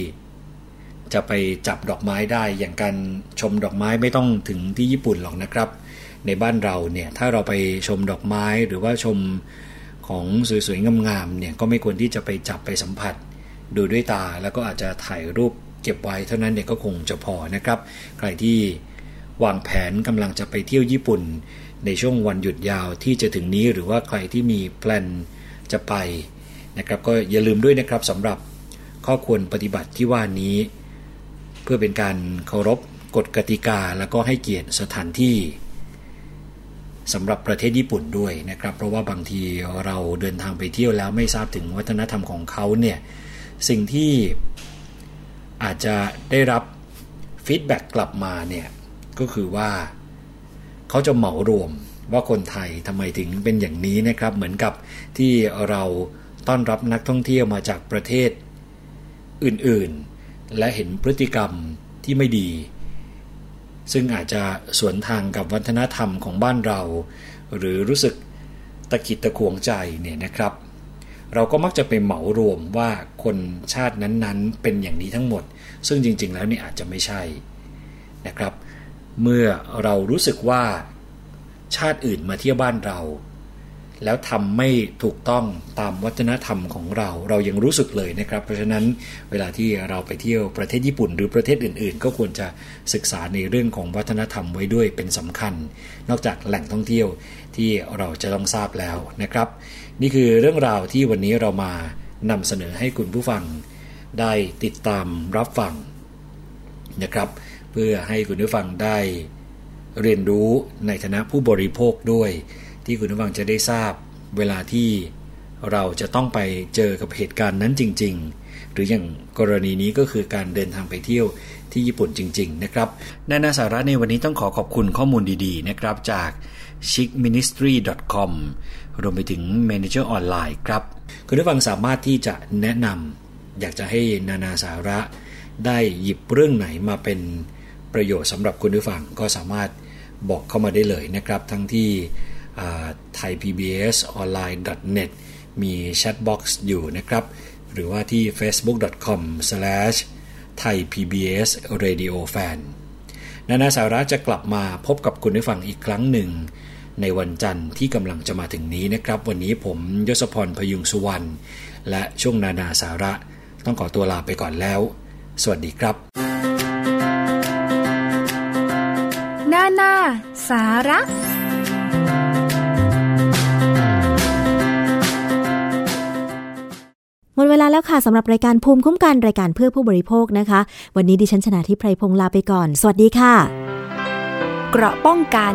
จะไปจับดอกไม้ได้ อย่างการชมดอกไม้ไม่ต้องถึงที่ญี่ปุ่นหรอกนะครับ ในบ้านเราเนี่ยถ้าเราไปชมดอกไม้หรือว่าชมของสวยๆงามๆเนี่ยก็ไม่ควรที่จะไปจับไปสัมผัส ดูด้วยตาแล้วก็อาจจะถ่ายรูปเก็บไว้เท่านั้นเนี่ยก็คงจะพอนะครับ ใครที่ วางแผนกำลังจะไปเที่ยวญี่ปุ่น ในช่วงวันหยุดยาวที่จะถึงนี้หรือว่าใครที่มีแพลนจะไปนะครับก็อย่าลืมด้วยนะครับสำหรับข้อควรปฏิบัติที่ว่านี้ เพื่อเป็นการเคารพกฎกติกาแล้วก็ให้เกียรติสถานที่สำหรับประเทศญี่ปุ่นด้วยนะครับ เพราะว่าบางทีเราเดินทางไปเที่ยวแล้วไม่ทราบถึงวัฒนธรรมของเขาเนี่ยสิ่งที่อาจจะได้รับฟีดแบ็กกลับมาเนี่ย ก็คือว่า เขาจะเหมารวมว่าคนไทยทำไมถึงเป็นอย่างนี้นะครับ เหมือนกับที่เราต้อนรับนักท่องเที่ยวมาจากประเทศ อื่นๆ และเห็นพฤติกรรมที่ไม่ดี ซึ่งอาจจะสวนทางกับวัฒนธรรมของบ้านเรา หรือรู้สึกตะกิดตะขวงใจเนี่ยนะครับ เราก็มักจะไปเหมารวมว่าคนชาตินั้นๆ เป็นอย่างนี้ทั้งหมด ซึ่งจริงๆแล้วนี่อาจจะไม่ใช่นะครับ เมื่อเรารู้สึกว่า ชาติอื่นมาเที่ยวบ้านเรา แล้วทำไม่ถูกต้องตามวัฒนธรรมของเรา เรายังรู้สึกเลยนะครับ เพราะฉะนั้นเวลาที่เราไปเที่ยวประเทศญี่ปุ่น หรือประเทศอื่น ๆ ก็ควรจะศึกษาในเรื่องของวัฒนธรรมไว้ด้วยเป็นสำคัญ นอกจากแหล่งท่องเที่ยวที่เราจะต้องทราบแล้วนะครับ นี่คือเรื่องราวที่วันนี้เรามานำเสนอให้คุณผู้ฟังได้ติดตามรับฟังนะครับ พื่อให้คุณผู้ฟังได้เรียนรู้ในฐานะผู้บริโภคด้วย ที่คุณผู้ฟังจะได้ทราบเวลาที่เราจะต้องไปเจอกับเหตุการณ์นั้นจริง ๆ หรืออย่างกรณีนี้ก็คือการเดินทางไปเที่ยวที่ญี่ปุ่นจริง ๆ นะครับนานาสาระในวันนี้ต้องขอขอบคุณข้อมูลดีๆ นะครับจาก chicministry.com รวมไปถึง Manager ออนไลน์ครับ คุณผู้ฟังสามารถที่จะแนะนำอยากจะให้นานาสาระได้หยิบเรื่องไหนมาเป็น ประโยชน์สำหรับคุณผู้ฟังก็สามารถบอกเข้ามาได้เลยนะครับ ทั้งที่ Thai PBS online net มี chat box อยู่นะครับ หรือว่าที่ facebook.com thaipbsradiofan นานาสาระจะกลับมาพบกับคุณผู้ฟังอีกครั้งหนึ่ง ในวันจันทร์ที่กำลังจะมาถึงนี้นะครับ วันนี้ผมยศพรพยุงสุวรรณและช่วงนานาสาระ ต้องขอตัวลาไปก่อนแล้ว สวัสดีครับ นานา สาระ หมดเวลาแล้วค่ะสำหรับรายการภูมิคุ้มกันรายการเพื่อผู้บริโภคนะคะ วันนี้ดิฉันชนะทิพไพรพงศ์ลาไปก่อน สวัสดีค่ะ เกราะป้องกัน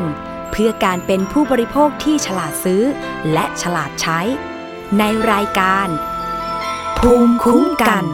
เพื่อการเป็นผู้บริโภคที่ฉลาดซื้อ และฉลาดใช้ ในรายการ ภูมิคุ้มกัน